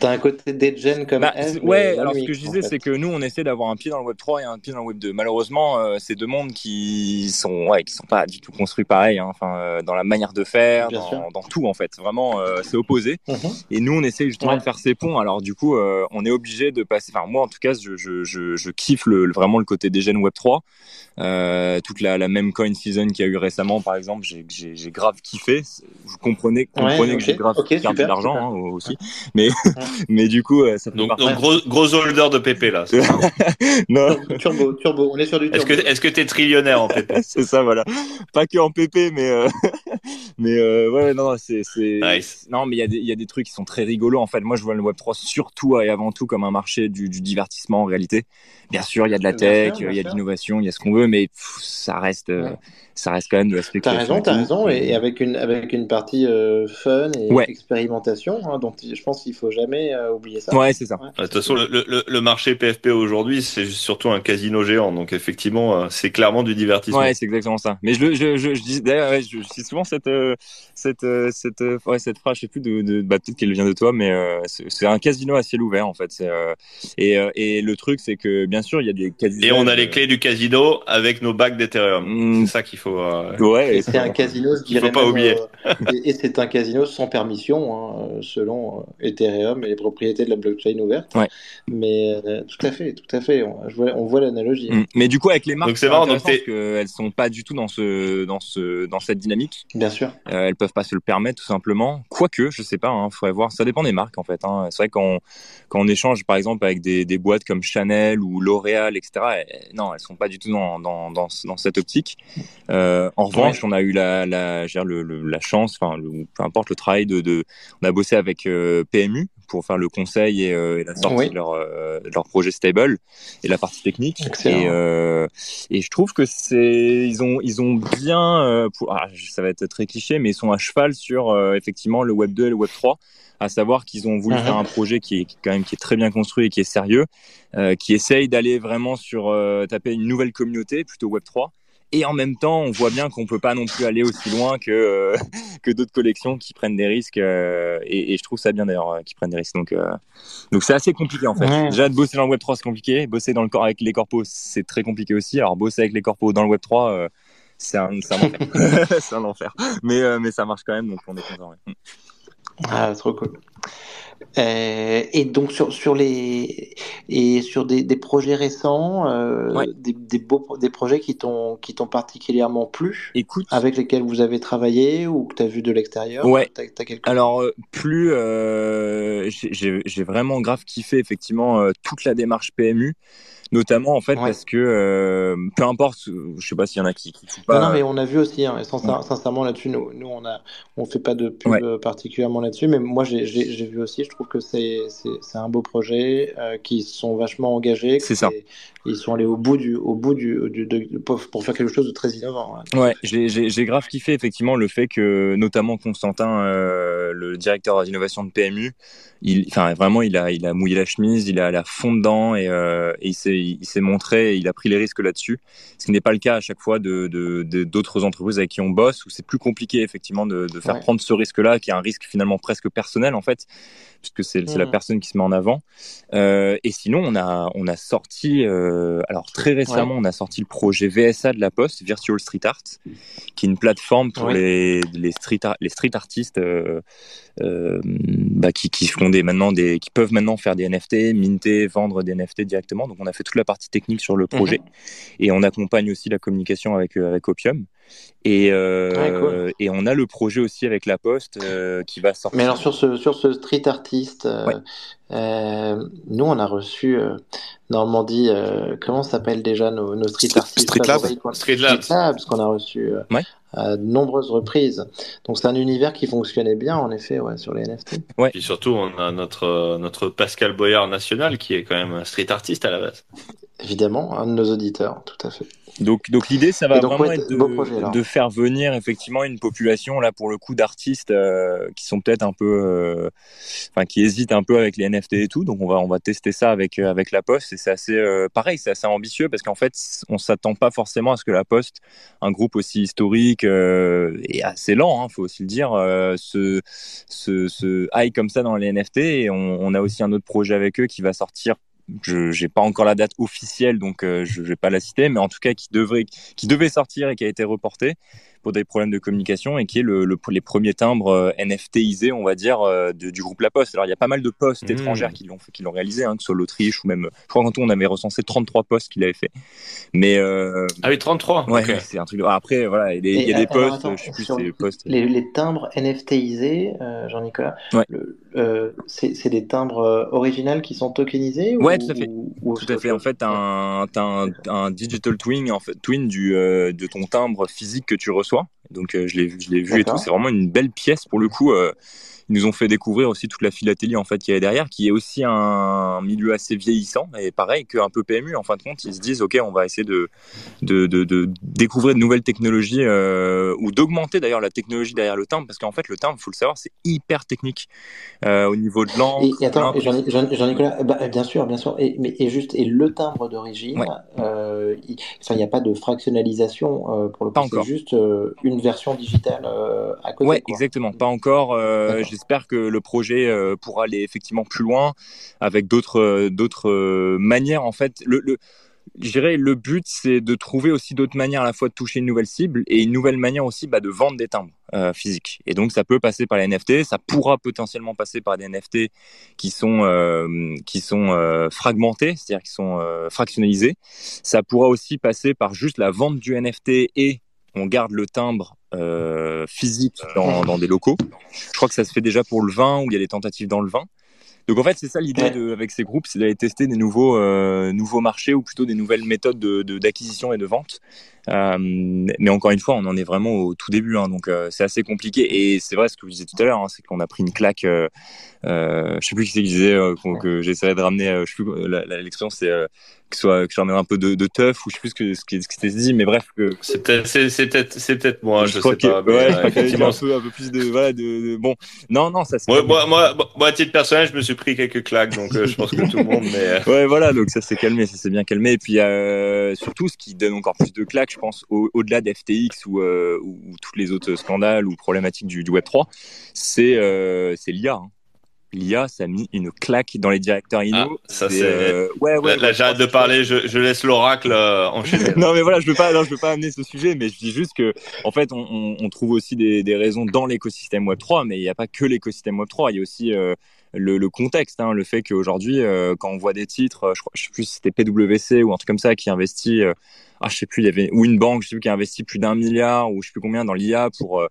T'as un côté degen comme bah, Ouais, alors ce que je disais, c'est que nous, on essaie d'avoir un pied dans le Web 3 et un pied dans le Web 2. Malheureusement, euh, c'est deux mondes qui sont, ouais, qui sont pas du tout construits pareil. Hein. Enfin, euh, dans la manière de faire, dans, dans, tout en fait. Vraiment, euh, c'est opposé. Mhm. Et nous, on essaie justement de faire ces ponts. Alors du coup, on est obligé de passer. Enfin, moi, en tout cas, je, je, je, je kiffe le, vraiment le côté degen Web 3. toute la, la même coin season qu'il y a eu récemment, par exemple, j'ai grave kiffé. Vous comprenez, comprenez que j'ai grave okay, perdu de l'argent hein, aussi mais mais du coup ça donc, donc gros, gros holder de PP là non. Turbo turbo on est sur du turbo. est-ce que est-ce que t'es trillionnaire en PP c'est ça voilà. Pas que en PP mais euh... mais euh, ouais non c'est c'est nice. non mais il y a des il y a des trucs qui sont très rigolos en fait. Moi je vois le Web 3 surtout et avant tout comme un marché du, du divertissement en réalité. Bien sûr il y a de la tech il y a de l'innovation il y a ce qu'on veut mais ça reste euh, ça reste quand même de la spéculation. T'as raison, t'as raison, et, avec une avec une partie euh, fun et expérimentation, hein, donc je pense qu'il faut jamais euh, oublier ça. Ouais, c'est ça. De toute façon, le, le, le, marché PFP aujourd'hui, c'est surtout un casino géant, donc effectivement, euh, c'est clairement du divertissement. Ouais, c'est exactement ça. Mais je je je, je dis d'ailleurs, ouais, je, je, souvent cette cette cette ouais, cette phrase, je sais plus de, de bah, peut-être qu'elle vient de toi, mais c'est un casino à ciel ouvert en fait. C'est et et le truc, c'est que bien sûr, il y a des casinos. Et on a les clés du casino avec nos bacs d'Ethereum. Mmh. C'est ça qu'il faut euh, ouais. C'est un casino, je faut pas oublier. Euh, et, c'est un casino sans permission, hein, selon euh, Ethereum et les propriétés de la blockchain ouverte. Ouais. Mais tout à fait, tout à fait. On, on voit l'analogie. Mm. Mais du coup, avec les marques, donc c'est marrant, donc qu'elles sont pas du tout dans ce, dans ce, dans cette dynamique. Bien sûr. Euh, elles peuvent pas se le permettre, tout simplement. Quoique, je sais pas. Hein, faudrait voir. Ça dépend des marques, en fait. Hein. C'est vrai qu'on, quand on échange, par exemple, avec des, des boîtes comme Chanel ou L'Oréal, etc. non, elles sont pas du tout dans, dans, dans, dans cette optique. Euh, en revanche, on a eu la, la, le, la chance, enfin, peu importe le travail de, de on a bossé avec euh, PMU pour faire le conseil et, euh, la sortie de, leur, leur projet stable et la partie technique. Et, et je trouve que c'est ils ont ils ont bien pour, ah, ça va être très cliché mais ils sont à cheval sur effectivement le Web 2 et le Web 3 à savoir qu'ils ont voulu uh-huh. faire un projet qui est, quand même qui est très bien construit et qui est sérieux, qui essaye d'aller vraiment sur taper une nouvelle communauté plutôt Web 3 et en même temps, on voit bien qu'on peut pas non plus aller aussi loin que euh, que d'autres collections qui prennent des risques. Euh, et, et, je trouve ça bien d'ailleurs euh, qu'ils prennent des risques. Donc donc c'est assez compliqué en fait. Déjà de bosser dans le Web 3 c'est compliqué. Bosser dans le corps avec les corpos c'est très compliqué aussi. Alors bosser avec les corpos dans le Web 3 c'est un, un enfer. c'est un enfer. Mais mais ça marche quand même donc on est content. Ouais. Ah trop cool. Euh, et donc sur, sur les et sur des, des projets récents, euh, des, des, beaux des projets qui t'ont qui t'ont particulièrement plu, Écoute, avec lesquels vous avez travaillé ou que tu as vu de l'extérieur. Ouais. Alors euh, plus euh, j'ai vraiment grave kiffé effectivement toute la démarche PMU notamment en fait parce que euh, peu importe je sais pas s'il y en a qui, qui font pas non, non mais on a vu aussi hein, sincèrement là-dessus nous, nous on a on fait pas de pub particulièrement là-dessus mais moi j'ai vu aussi je trouve que c'est c'est un beau projet euh, qui sont vachement engagés c'est ça. ils sont allés au bout du au bout du, de, pour faire quelque chose de très innovant ouais, j'ai grave kiffé effectivement le fait que notamment Constantin euh, le directeur d'innovation de PMU il enfin vraiment il a il a mouillé la chemise il a la fond dedans et, euh, et il s'est montré et il a pris les risques là-dessus ce qui n'est pas le cas à chaque fois de d'autres de, entreprises avec qui on bosse où c'est plus compliqué effectivement de, de faire prendre ce risque là qui est un risque finalement presque personnel en fait puisque c'est la mmh. personne qui se met en avant. Euh, et sinon, on a on a sorti, euh, alors très récemment, on a sorti le projet VSA de la Poste, Virtual Street Art, qui est une plateforme pour les les street les street artistes bah, qui qui font des maintenant des qui peuvent maintenant faire des NFT, minter, vendre des NFT directement. Donc on a fait toute la partie technique sur le projet mmh. et on accompagne aussi la communication avec avec Opium. Et, euh, et on a le projet aussi avec La Poste euh, qui va sortir. Mais alors sur ce, sur ce street artiste, euh, euh nous on a reçu euh, Normandie, comment s'appelle déjà nos, nos street artistes Street Lab. Street Lab. parce qu'on a reçu à de nombreuses reprises. Donc c'est un univers qui fonctionnait bien en effet ouais, sur les NFT. Ouais. Et surtout on a notre, notre Pascal Boyard national qui est quand même un street artiste à la base. Évidemment, un de nos auditeurs, tout à fait. Donc, donc l'idée, ça va vraiment être de, de, faire venir effectivement une population là pour le coup d'artistes euh, qui sont peut-être un peu, euh, enfin qui hésitent un peu avec les NFT et tout. Donc on va on va tester ça avec euh, avec la Poste. Et c'est assez pareil, c'est assez ambitieux parce qu'en fait on s'attend pas forcément à ce que la Poste, un groupe aussi historique et assez lent, hein, faut aussi le dire, se, se se aille comme ça dans les NFT et on, on a aussi un autre projet avec eux qui va sortir je n'ai pas encore la date officielle, donc euh, je ne vais pas la citer, mais en tout cas qui devrait, qui devait sortir et qui a été reporté pour des problèmes de communication et qui est le, le les premiers timbres euh, NFTisés, on va dire, euh, de, du groupe La Poste. Alors il y a pas mal de postes mmh. étrangères qui l'ont qui l'ont réalisé, hein, que ce soit l'Autriche ou même, je crois qu'en tout on avait recensé 33 postes qu'il avait fait. Mais euh, ah oui 33. Ouais, c'est un truc. Après voilà, il y a, des postes, je sais plus c'est les postes. Les, les timbres NFTisés, euh, Jean-Nicolas. Ouais. Euh, c'est des timbres originaux qui sont tokenisés Ouais, tout à fait. tout à fait. En fait, un, un, un digital twin, en fait, twin du, de ton timbre physique que tu reçois donc euh, je l'ai je l'ai vu et tout. C'est vraiment une belle pièce pour le coup. Ils nous ont fait découvrir aussi toute la philatélie en fait qu'il y avait derrière, qui est aussi un milieu assez vieillissant et pareil qu'un peu PMU. En fin de compte, ils se disent ok, on va essayer de de, de, de découvrir de nouvelles technologies euh, ou d'augmenter d'ailleurs la technologie derrière le timbre, parce qu'en fait le timbre, faut le savoir, c'est hyper technique euh, au niveau de l'encre. Et, attends, Jean-Nicolas, bah, bien sûr, bien sûr. Et, mais et juste et le timbre d'origine, euh, il n'y a pas de fractionnalisation pour le coup, c'est juste une version digitale à côté. Ouais, exactement. Pas encore. J'espère que le projet euh, pourra aller effectivement plus loin avec d'autres euh, d'autres euh, manières. En fait, le, le je dirais le but c'est de trouver aussi d'autres manières à la fois de toucher une nouvelle cible et une nouvelle manière aussi bah, de vendre des timbres physiques. Et donc ça peut passer par les NFT, ça pourra potentiellement passer par des NFT qui sont qui sont fragmentés, c'est-à-dire qui sont fractionnalisés. Ça pourra aussi passer par juste la vente du NFT et on garde le timbre euh, physique dans, dans, des locaux. Je crois que ça se fait déjà pour le vin, où il y a des tentatives dans le vin. Donc en fait, c'est ça l'idée avec ces groupes, c'est d'aller tester des nouveaux, euh, nouveaux marchés ou plutôt des nouvelles méthodes d'acquisition de, et de vente. Euh, mais encore une fois, on en est vraiment au tout début, hein, donc euh, c'est assez compliqué. Et c'est vrai ce que vous disiez tout à l'heure, hein, c'est qu'on a pris une claque. Euh, euh, je sais plus qui c'est qui disait que j'essayais de ramener. je sais plus l'expression, c'est que soit que je ramène un peu de, de teuf ou je sais plus ce que ce qui, ce qui dit mais bref que c'est peut-être c'est peut-être c'est peut-être moi je, je sais pas ouais, je effectivement un peu un peu plus de voilà de, de bon non non ça moi, moi, moi moi à titre personnel je me suis pris quelques claques donc je pense que tout le monde mais ouais voilà donc ça s'est calmé ça s'est bien calmé et puis surtout ce qui donne encore plus de claques je pense au-delà d'FTX ou, euh, ou, ou tous les autres scandales ou problématiques du, du Web 3 c'est euh, c'est l'IA hein l'IA, ça a mis une claque dans les directeurs INO. Ah, ça c'est. Euh... Ouais, ouais. Là, j'arrête de parler. Je, je laisse l'oracle euh, enchaîner. non, mais voilà, je veux pas, non, je veux pas amener ce sujet, mais je dis juste que, en fait, on, on, on trouve aussi des, des raisons dans l'écosystème Web 3, mais il n'y a pas que l'écosystème Web 3. Il y a aussi euh, le, contexte, hein, le fait qu'aujourd'hui, euh, quand on voit des titres, je, crois, je sais plus si c'était PwC ou un truc comme ça qui investit, ah, je plus, il y avait ou une banque, qui a investi plus d'un milliard ou je sais plus combien dans l'IA pour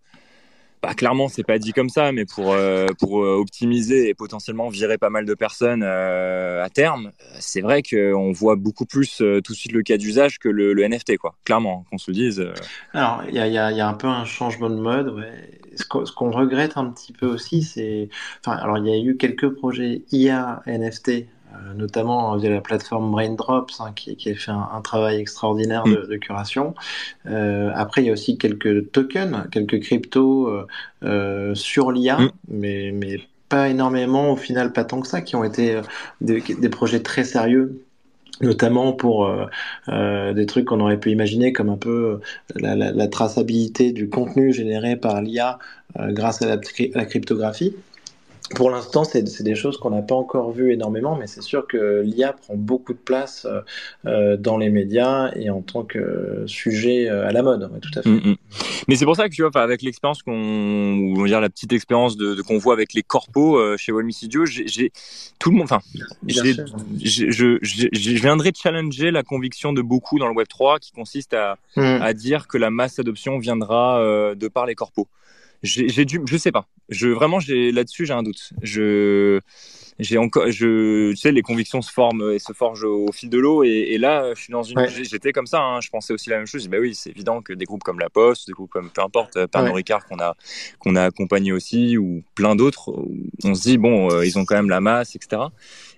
bah, clairement, c'est pas dit comme ça, mais pour euh, pour euh, optimiser et potentiellement virer pas mal de personnes euh, à terme, c'est vrai qu'on voit beaucoup plus tout de suite le cas d'usage que le, NFT, quoi. Clairement, qu'on se le dise. Alors, il y a, un peu un changement de mode. Ce qu'on regrette un petit peu aussi, c'est, enfin, alors il y a eu quelques projets IA NFT notamment via la plateforme Braindrops, hein, qui, qui, a fait un, travail extraordinaire de, mm. de curation. Euh, après, il y a aussi quelques tokens, quelques cryptos euh, euh sur l'IA, mm. mais, mais pas énormément, au final, pas tant que ça, qui ont été des, des projets très sérieux notamment pour euh, euh, des trucs qu'on aurait pu imaginer comme un peu la, la, la traçabilité du contenu généré par l'IA euh, grâce à la, à la, cryptographie pour l'instant, c'est des choses qu'on n'a pas encore vues énormément, mais c'est sûr que l'IA prend beaucoup de place euh, euh, dans les médias et en tant que sujet euh, à la mode. Tout à fait. Mm, mm. Mais c'est pour ça que tu vois, avec l'expérience qu'on, on va dire la petite expérience de, de qu'on voit avec les corpos euh, chez Studio, j'ai tout le monde, enfin, je, viendrai challenger la conviction de beaucoup dans le Web 3 qui consiste à, mm. à dire que la masse adoption viendra euh, de par les corpos j'ai dû, je sais pas. Je vraiment, j'ai là-dessus, j'ai un doute. Je j'ai encore, je, tu sais, les convictions se forment et se forgent au, fil de l'eau. Et, et, là, je suis dans une, j'étais comme ça. Hein, je pensais aussi la même chose. Bah oui, c'est évident que des groupes comme La Poste, des groupes comme peu importe, euh, Pernod Ricard qu'on a qu'on a accompagné aussi, ou plein d'autres, on se dit bon, euh, ils ont quand même la masse, etc.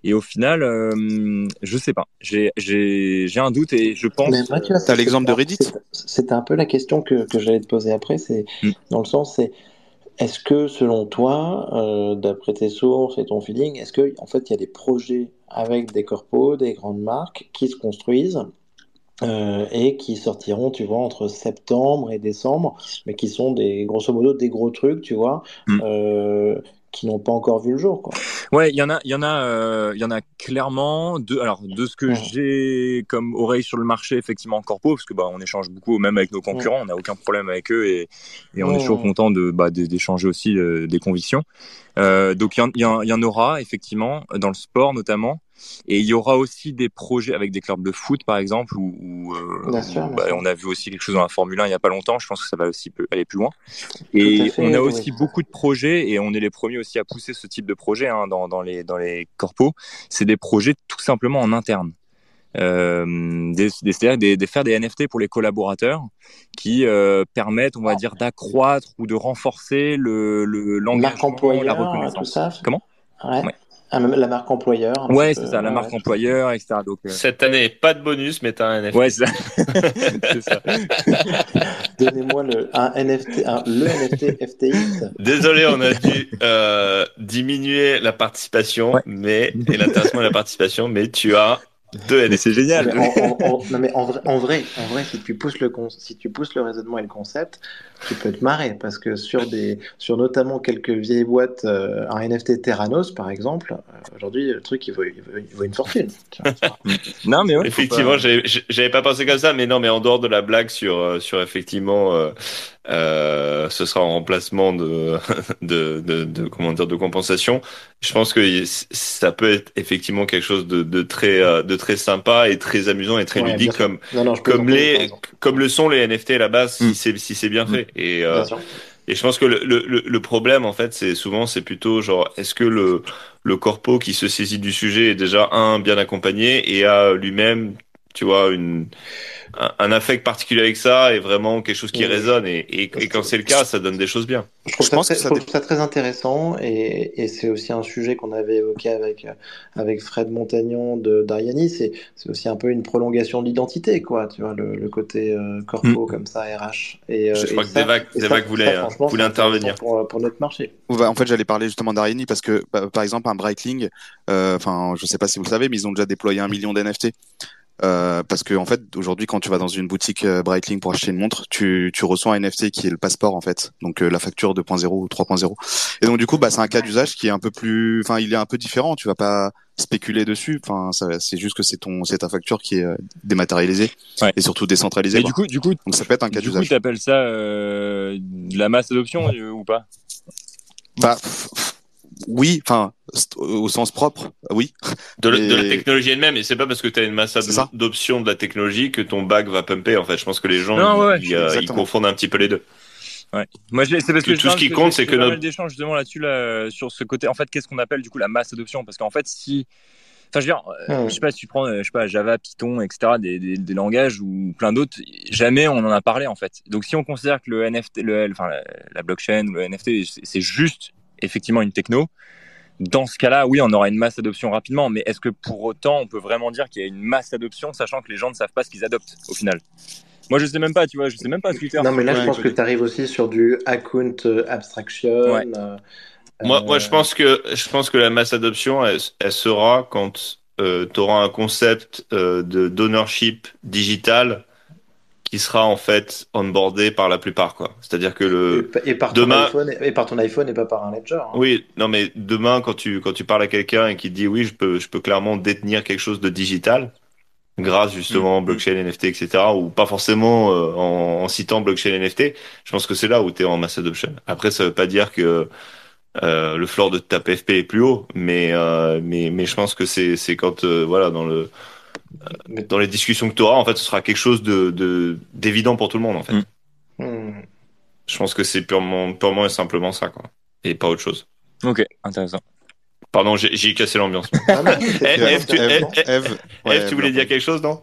Et au final, euh, je sais pas. J'ai j'ai j'ai un doute et je pense. Tu as l'exemple de Reddit? C'était un peu la question que que j'allais te poser après. C'est mm. dans le sens, c'est est-ce que, selon toi, euh, d'après tes sources et ton feeling, est-ce qu'en en fait, il y a des projets avec des corpos, des grandes marques qui se construisent euh, et qui sortiront, tu vois, entre septembre et décembre, mais qui sont des, grosso modo, des gros trucs, tu vois, mm. euh, qui n'ont pas encore vu le jour. Quoi. Ouais, il y en a, il y en a, euh, il y en a clairement. De, alors de ce que j'ai comme oreille sur le marché, effectivement, en corpo, parce que bah on échange beaucoup, même avec nos concurrents, on n'a aucun problème avec eux et, et on est toujours content de bah, d'échanger aussi euh, des convictions. Euh, donc il y, y, y, en aura effectivement dans le sport notamment. Et il y aura aussi des projets avec des clubs de foot, par exemple, où, euh, bah, on a vu aussi quelque chose dans la Formule 1 il n'y a pas longtemps. Je pense que ça va aussi aller plus loin. Et on a aussi beaucoup de projets, et on est les premiers aussi à pousser ce type de projet hein, dans, dans, les, dans les corpos. C'est des projets tout simplement en interne. Euh, c'est-à-dire des, des, faire des NFT pour les collaborateurs qui euh, permettent, on va dire, d'accroître ou de renforcer le l'engagement, la reconnaissance. Comment? Ouais. ouais. Ah, la marque employeur. Ouais, c'est ça, la marque employeur, etc. Donc, euh... Cette année, pas de bonus, mais t'as un NFT. Ouais, c'est ça. ça. Donnez-moi le, un NFT, un, le NFT FTX. Désolé, on a dû euh, diminuer la participation, ouais. mais et l'intéressement de la participation, mais tu as deux NFT. C'est génial. Mais en, en, en, non, mais en vrai, en vrai, en vrai, si tu pousses le si tu pousses le raisonnement et le concept, tu peux te marrer parce que sur des, sur notamment quelques vieilles boîtes, euh, un NFT Terranos par exemple, euh, aujourd'hui le truc il vaut, il vaut, il vaut une fortune. non mais ouais, effectivement, pas... j'avais pas pensé comme ça, mais non, mais en dehors de la blague sur, euh, sur effectivement euh, ce sera en remplacement de, de, de, de, comment dire de compensation. Je pense que ça peut être effectivement quelque chose de, de très de très sympa et très amusant et très ludique comme comme les comme le sont les NFT à la base si mm. c'est si c'est bien mm. fait et euh, et je pense que le, le, le problème en fait c'est souvent c'est plutôt genre est-ce que le le corpo qui se saisit du sujet est déjà un bien accompagné et a lui-même tu vois une un, affect particulier avec ça et vraiment quelque chose qui résonne. Et, et, quand c'est le cas, ça donne des choses bien. Je trouve, ça, très, très intéressant et, et c'est aussi un sujet qu'on avait évoqué avec, avec Fred Montagnon de d'Ariani. C'est aussi un peu une prolongation de l'identité, quoi. Tu vois, le, le côté euh, corpo mm. comme ça, RH. Et, euh, je crois que Zevac voulait, euh, voulait intervenir. Pour, pour, notre marché. En fait, j'allais parler justement d'Ariani parce que, bah, par exemple, un Breitling, enfin, je sais pas si vous le savez, mais ils ont déjà déployé un million d'NFT. Euh, parce que en fait aujourd'hui quand tu vas dans une boutique euh, Breitling pour acheter une montre, tu, tu reçois un NFT qui est le passeport en fait, donc euh, la facture 2.0 ou 3.0. Et donc du coup bah c'est un cas d'usage qui est un peu plus, enfin il est un peu différent. Tu vas pas spéculer dessus. Enfin c'est juste que c'est ton c'est ta facture qui est dématérialisée et surtout décentralisée. Et du coup du coup donc ça peut être un cas d'usage. Du coup t'appelles ça de la masse d'adoption ou pas? Bah oui, enfin au sens propre, oui. De, la technologie elle-même, et c'est pas parce que tu as une masse d'options de la technologie que ton bac va pumper. En fait, je pense que les gens ils, euh, confondent un petit peu les deux. Ouais. Moi, c'est parce que, tout ce qui compte, c'est que notre d'échanges justement là-dessus, là, sur ce côté. En fait, qu'est-ce qu'on appelle du coup la masse d'adoption Parce qu'en fait, si Enfin, je veux dire, euh, je sais pas si tu prends, euh, je sais pas, Java, Python, etc., des, des, des langages ou plein d'autres, jamais on en a parlé en fait. Donc, si on considère que le NFT, le, enfin, la, la blockchain ou le NFT, c'est juste effectivement une techno, dans ce cas-là, oui, on aura une masse d'adoption rapidement, mais est-ce que pour autant on peut vraiment dire qu'il y a une masse d'adoption, sachant que les gens ne savent pas ce qu'ils adoptent au final? Moi, je sais même pas, tu vois, je sais même pas ce Twitter. Non, mais là, je pense que tu arrives aussi sur du account euh, abstraction. Euh, moi, moi, je pense que je pense que la masse d'adoption, elle, sera quand euh, tu auras un concept de d'ownership digital qui sera en fait onboardé par la plupart quoi. C'est-à-dire que le et, par demain iPhone, et par ton iPhone et pas par un ledger. Hein. Oui, non mais demain quand tu quand tu parles à quelqu'un et qui dit oui, je peux je peux clairement détenir quelque chose de digital grâce justement mm. blockchain NFT etc ou pas forcément euh, en, en, citant blockchain NFT, je pense que c'est là où tu es en mass adoption. Après ça veut pas dire que euh, le floor de ta PFP est plus haut, mais euh, mais mais je pense que c'est c'est quand euh, voilà dans le dans les discussions que tu auras, en fait, ce sera quelque chose de d'évident pour tout le monde, en fait. Mm. Mm. Je pense que c'est purement, purement et simplement ça, quoi. Et pas autre chose. Ok, intéressant. Pardon, j'ai cassé l'ambiance. Eve, tu, voulais dire quelque chose, non?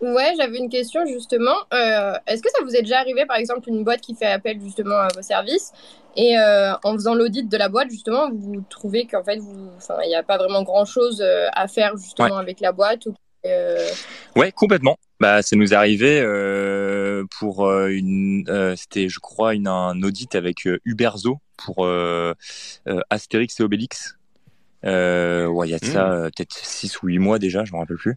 Ouais, j'avais une question justement. Euh, est-ce que ça vous est déjà arrivé, par exemple, une boîte qui fait appel justement à vos services et euh, en faisant l'audit de la boîte, justement, vous trouvez qu'en fait, il n'y a pas vraiment grand-chose euh, à faire justement avec la boîte ou, Ouais, complètement. Bah, ça nous est arrivé pour une, c'était, je crois, une, un audit avec Uberzo pour Astérix et Obélix. Euh, ouais, il y a de ça mmh. euh, peut-être 6 ou 8 mois déjà, je me rappelle plus.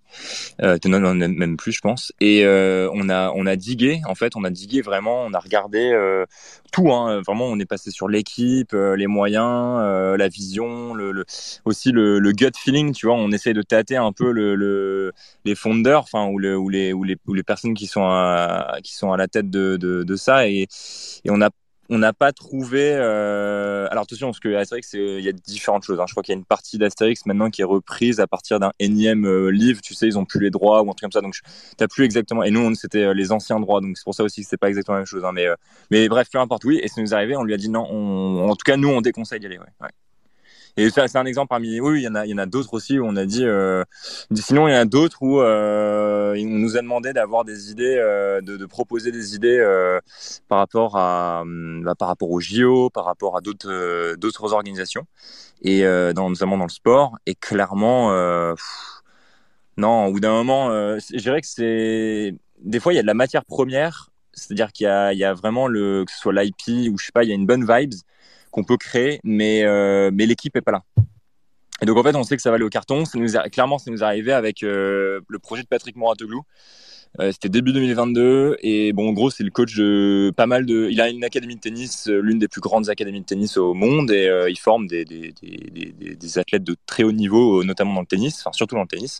Euh, non, non, même plus, je pense. Et euh, on a on a digué, en fait, on a digué vraiment, on a regardé euh, tout. Hein, vraiment, on est passé sur l'équipe, euh, les moyens, la vision, le, le aussi le, le, gut feeling. Tu vois, on essaie de tâter un peu le, le les fondeurs, enfin ou, le, ou les ou les ou les personnes qui sont à, qui sont à la tête de de, de ça et et on a on n'a pas trouvé. Euh... Alors attention, parce que Astérix, il y a différentes choses. Hein. Je crois qu'il y a une partie d'Astérix maintenant qui est reprise à partir d'un énième euh, livre. Tu sais, ils ont plus les droits ou un truc comme ça. Donc t'as plus exactement. Et nous, c'était euh, les anciens droits. Donc c'est pour ça aussi que c'est pas exactement la même chose. Hein. Mais, mais bref, peu importe. Oui, et ça nous est arrivé. On lui a dit non. En tout cas, nous, on déconseille d'y aller. Et c'est un exemple parmi. Oui, il y en a, il y en a d'autres aussi où on a dit. Euh... Sinon, il y en a d'autres où euh, on nous a demandé d'avoir des idées, euh, de, proposer des idées par rapport à, bah, par rapport au JO, par rapport à d'autres, d'autres organisations, et notamment dans le sport. Et clairement, non, au bout d'un moment, je dirais que c'est des fois il y a de la matière première, c'est-à-dire qu'il y y a vraiment le que ce soit l'IP ou je sais pas, il y a une bonne vibes qu'on peut créer, mais, euh, l'équipe est pas là. Et donc en fait, on sait que ça va aller au carton. Clairement, ça nous est arrivé avec euh, le projet de Patrick Moratoglou. C'était début 2022 et bon, en gros, c'est le coach de pas mal de. Il a une académie de tennis, l'une des plus grandes académies de tennis au monde et il forme des, des, des, des, athlètes de très haut niveau, notamment dans le tennis, enfin surtout dans le tennis.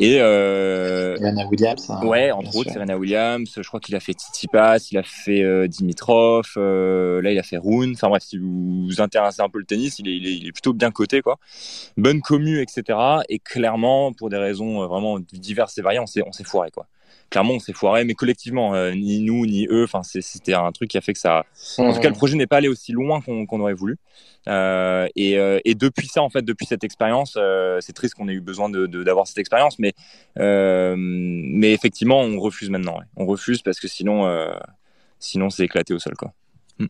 Et euh... Serena Williams. Hein, ouais, entre autres Serena Williams. Je crois qu'il a fait Tsitsipas, il a fait Dimitrov. là, il a fait Rune. Enfin bref, si vous vous intéressez un peu le tennis, il est, il est, il est plutôt bien coté, quoi. Bonne commu, etc. Et clairement, pour des raisons vraiment diverses et variées, on s'est, on s'est foiré, quoi clairement on s'est foiré mais collectivement euh, ni nous ni eux enfin c'était un truc qui a fait que ça en tout cas le projet n'est pas allé aussi loin qu'on aurait voulu. Euh, et, euh, et, depuis ça en fait depuis cette expérience c'est triste qu'on ait eu besoin de d'avoir cette expérience mais mais effectivement on refuse maintenant on refuse parce que sinon sinon c'est éclaté au sol quoi. Hmm.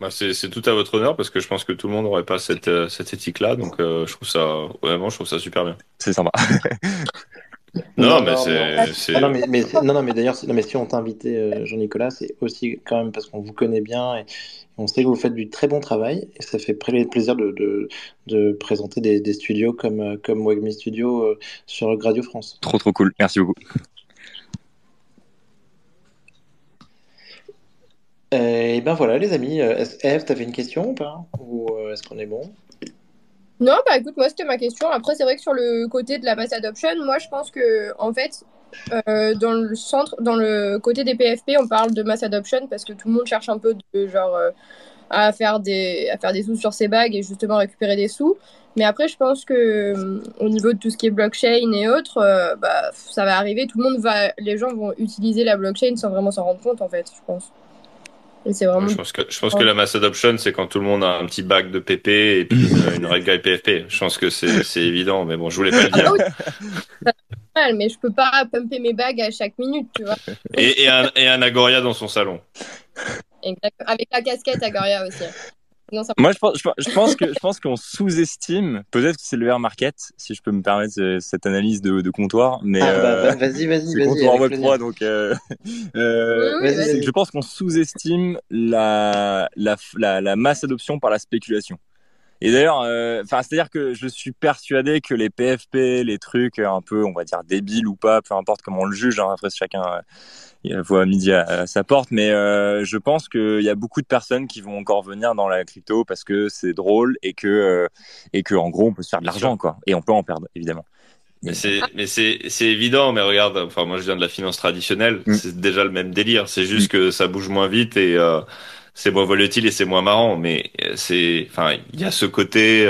bah, c'est tout à votre honneur parce que je pense que tout le monde n'aurait pas cette, cette éthique là donc je trouve ça vraiment je trouve ça super bien. C'est sympa Non, mais c'est. non, mais, mais non, non, mais d'ailleurs, non, mais si on t'a invité, euh, Jean-Nicolas, c'est aussi quand même parce qu'on vous connaît bien et on sait que vous faites du très bon travail et ça fait plaisir de, de, de présenter des, des, studios comme, euh, comme Wagme Studio euh, sur Radio France. Trop, trop cool. Merci beaucoup. et ben voilà, les amis. Eve, t'avais une question ou pas? Ou est-ce qu'on est bon? Non, bah écoute, moi c'était ma question. Après, c'est vrai que sur le côté de la mass adoption, moi je pense que en fait, euh, dans le centre, dans le côté des PFP, on parle de mass adoption parce que tout le monde cherche un peu de genre euh, à faire des à faire des sous sur ses bagues et justement récupérer des sous. Mais après, je pense que euh, au niveau de tout ce qui est blockchain et autres, bah ça va arriver. Tout le monde va, les gens vont utiliser la blockchain sans vraiment s'en rendre compte en fait, je pense. Je pense que, je pense que la mass adoption, c'est quand tout le monde a un petit bac de PP et puis une, règle PFP. Je pense que c'est évident, mais bon, je voulais pas le dire. Ah mais je peux pas pumper mes bagues à chaque minute, tu vois. Et, et, un, et un Agoria dans son salon. Exactement. Avec la casquette Agoria aussi. Moi, je pense, je pense que je pense qu'on sous-estime. Peut-être que c'est le air market, si je peux me permettre euh, cette analyse de, de comptoir. Mais ah, bah, euh, vas-y, vas-y, vas-y. Comptoir web 3, donc euh, euh je pense qu'on sous-estime la, la, la, la masse adoption par la spéculation. Et d'ailleurs, enfin, c'est-à-dire que je suis persuadé que les PFP, les trucs un peu, on va dire débiles ou pas, peu importe comment on le juge, hein, après chacun il voit midi à, sa porte, mais euh, je pense qu'il y a beaucoup de personnes qui vont encore venir dans la crypto parce que c'est drôle et que euh, et que en gros on peut se faire de l'argent quoi, et on peut en perdre évidemment. Mais c'est mais c'est c'est évident, mais regarde, enfin moi je viens de la finance traditionnelle, mm. c'est déjà le même délire, c'est juste mm. que ça bouge moins vite et euh, c'est moins volatile et c'est moins marrant, mais c'est enfin il y a ce côté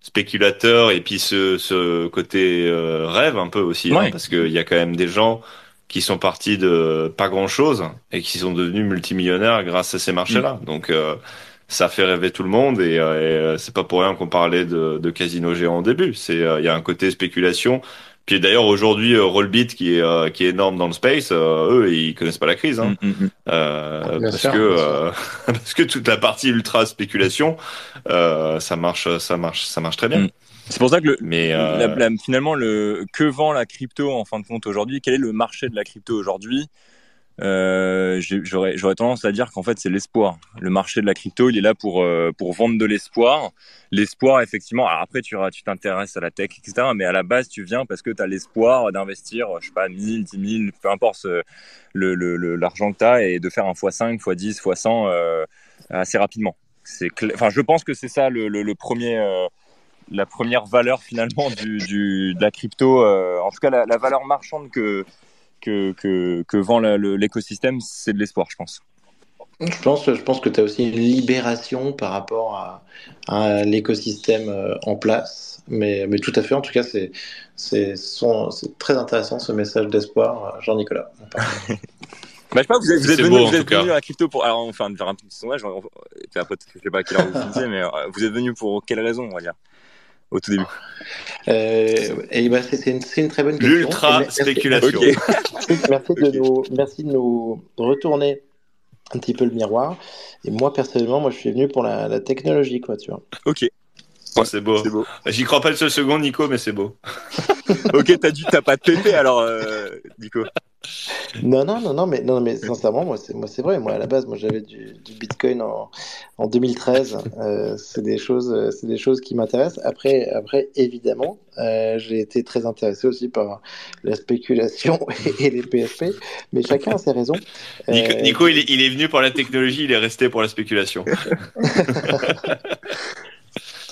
spéculateur et puis ce ce côté rêve un peu aussi, hein, parce qu'il y a quand même des gens qui sont partis de pas grand chose et qui sont devenus multimillionnaires grâce à ces marchés-là. Mm. Donc euh, ça fait rêver tout le monde et, euh, euh, c'est pas pour rien qu'on parlait de, de casino géant au début. C'est il y a un côté spéculation. Puis d'ailleurs aujourd'hui Rollbit qui est qui est énorme dans le space, eux ils connaissent pas la crise, hein, mm, mm, parce que parce que toute la partie ultra spéculation, ça marche ça marche ça marche très bien. C'est pour ça que le, mais euh, finalement, le, que vend la crypto en fin de compte aujourd'hui? Quel est le marché de la crypto aujourd'hui? Euh, J'aurais tendance à dire qu'en fait, c'est l'espoir. Le marché de la crypto, il est là pour, euh, pour vendre de l'espoir. L'espoir, effectivement, alors après, tu t'intéresses à la tech, etc. Mais à la base, tu viens parce que tu as l'espoir d'investir, je sais pas, 1000, 10 000, peu importe l'argent le, le, que tu as et de faire un x5, x10, x100 euh, assez rapidement. Enfin, je pense que c'est ça le, premier euh, la première valeur finalement du, de la crypto, euh, en tout cas la, valeur marchande que, que, que, que vend l'écosystème, c'est de l'espoir, je pense. Je pense, je pense que tu as aussi une libération par rapport à, à l'écosystème euh, en place. Mais, mais tout à fait, en tout cas, c'est très intéressant ce message d'espoir, Jean-Nicolas. Bah, je sais pas, vous êtes, vous êtes venu, vous êtes venu à crypto pour, alors enfin, faire un petit sondage, après, je sais pas à quelle heure vous finissez, mais euh, vous êtes venu pour quelle raison, on va dire? Au tout début euh, et ben c'est une, une, très bonne question. L'ultra spéculation. merci, de nous, merci de nous retourner un petit peu le miroir. Et moi, personnellement, moi, je suis venu pour la, la technologie, quoi, tu vois. Ok. c'est beau. beau. J'y crois pas le seul second, Nico, mais c'est beau. ok, t'as dit t'as pas de PP alors, euh, Nico. Non, non, non, non, mais, non, mais sincèrement, moi, c'est, moi, c'est vrai. Moi, à la base, moi, j'avais du, du Bitcoin en, en 2013. Euh, c'est des choses, euh, c'est des choses qui m'intéressent. Après, après, évidemment, euh, j'ai été très intéressé aussi par la spéculation et, les PSP. Mais chacun a ses raisons. Nico, il, est, il est venu pour la technologie, il est resté pour la spéculation.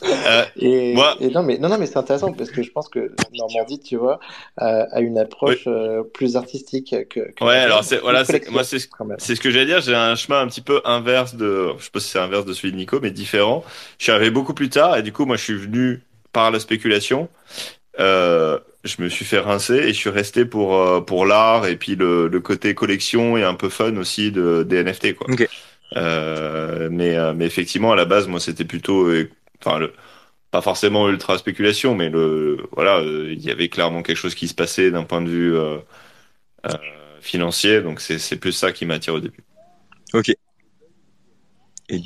Euh, et, non, mais, non, non, mais c'est intéressant parce que je pense que Normandie, tu vois, a une approche euh, plus artistique que. ouais, alors c'est, voilà, moi, c'est, c'est ce que j'allais dire. J'ai un chemin un petit peu inverse de, je sais pas si c'est inverse de celui de Nico, mais différent. Je suis arrivé beaucoup plus tard et du coup, moi, je suis venu par la spéculation. Euh, je me suis fait rincer et je suis resté pour euh, pour l'art et puis le, le côté collection et un peu fun aussi de des NFT quoi. Euh, mais mais effectivement à la base moi c'était plutôt enfin le, pas forcément ultra spéculation, mais le voilà, euh, il y avait clairement quelque chose qui se passait d'un point de vue euh, euh, financier, donc c'est plus ça qui m'attire au début. Ok. Et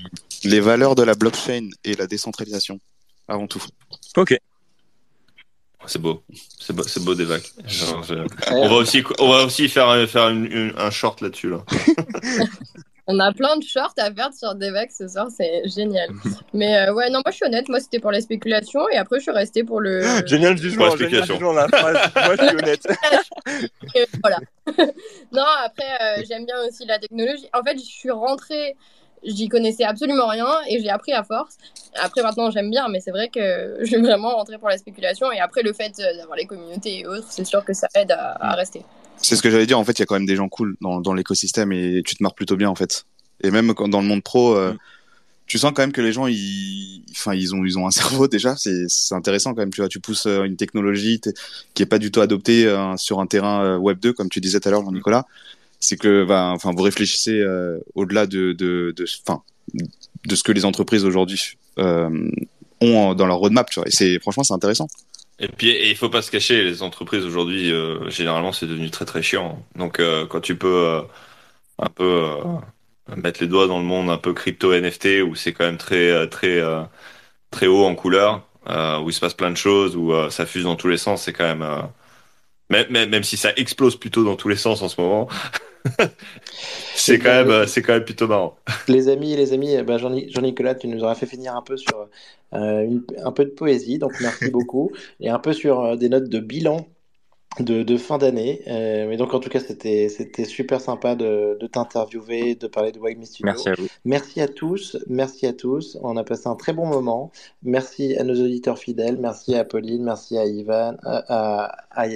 les valeurs de la blockchain et la décentralisation, avant tout. Ok. C'est beau, c'est beau, c'est beau des vagues. On va aussi, on va aussi faire, faire un short là-dessus là. On a plein de shorts à faire sur Devax ce soir, c'est génial. Mais euh, ouais, non, moi je suis honnête, moi c'était pour la spéculation et après je suis restée pour le. génial jugement, génial jugement la phrase. moi je suis honnête. voilà. non, après euh, j'aime bien aussi la technologie. En fait, je suis rentrée, j'y connaissais absolument rien et j'ai appris à force. Après maintenant j'aime bien, mais c'est vrai que je suis vraiment rentrée pour la spéculation et après le fait d'avoir les communautés et autres, c'est sûr que ça aide à rester. C'est ce que j'allais dire. En fait, il y a quand même des gens cool dans, dans l'écosystème et tu te marres plutôt bien en fait. Et même quand, dans le monde pro, euh, mm. tu sens quand même que les gens, ils, enfin, ils ont, ils ont un cerveau déjà. C'est, intéressant quand même. Tu vois, tu pousses euh, une technologie qui est pas du tout adoptée euh, sur un terrain Web 2, comme tu disais tout à l'heure, Jean-Nicolas. C'est que, bah, enfin, vous réfléchissez au-delà de, de, de, enfin, de ce que les entreprises aujourd'hui ont dans leur roadmap. Tu vois. Et c'est, franchement, c'est intéressant. Et puis, il faut pas se cacher, les entreprises aujourd'hui, euh, généralement, c'est devenu très très chiant. Donc, euh, quand tu peux euh, un peu mettre les doigts dans le monde un peu crypto NFT, où c'est quand même très très très haut en couleur, où il se passe plein de choses, où ça fuse dans tous les sens, c'est quand même même, même si ça explose plutôt dans tous les sens en ce moment. c'est quand même c'est quand même plutôt marrant. Les amis, les amis, ben Jean-Nicolas, tu nous auras fait finir un peu sur euh, un peu de poésie, donc merci beaucoup, et un peu sur euh, des notes de bilan de, de fin d'année. Euh, mais donc, en tout cas, c'était, c'était super sympa de, de t'interviewer, de parler de Wagme Studio. Merci à vous. Merci à tous. Merci à tous. On a passé un très bon moment. Merci à nos auditeurs fidèles. Merci à Pauline. Merci à Ivan, à, à,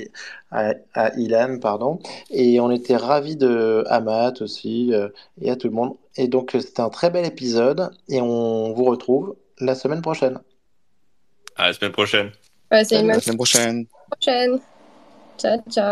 à, Ilan, pardon. Et on était ravis de Amat aussi et à tout le monde. Et donc, c'était un très bel épisode. Et on vous retrouve la semaine prochaine. À la semaine prochaine. Ouais, c'est la semaine prochaine. prochaine. 再走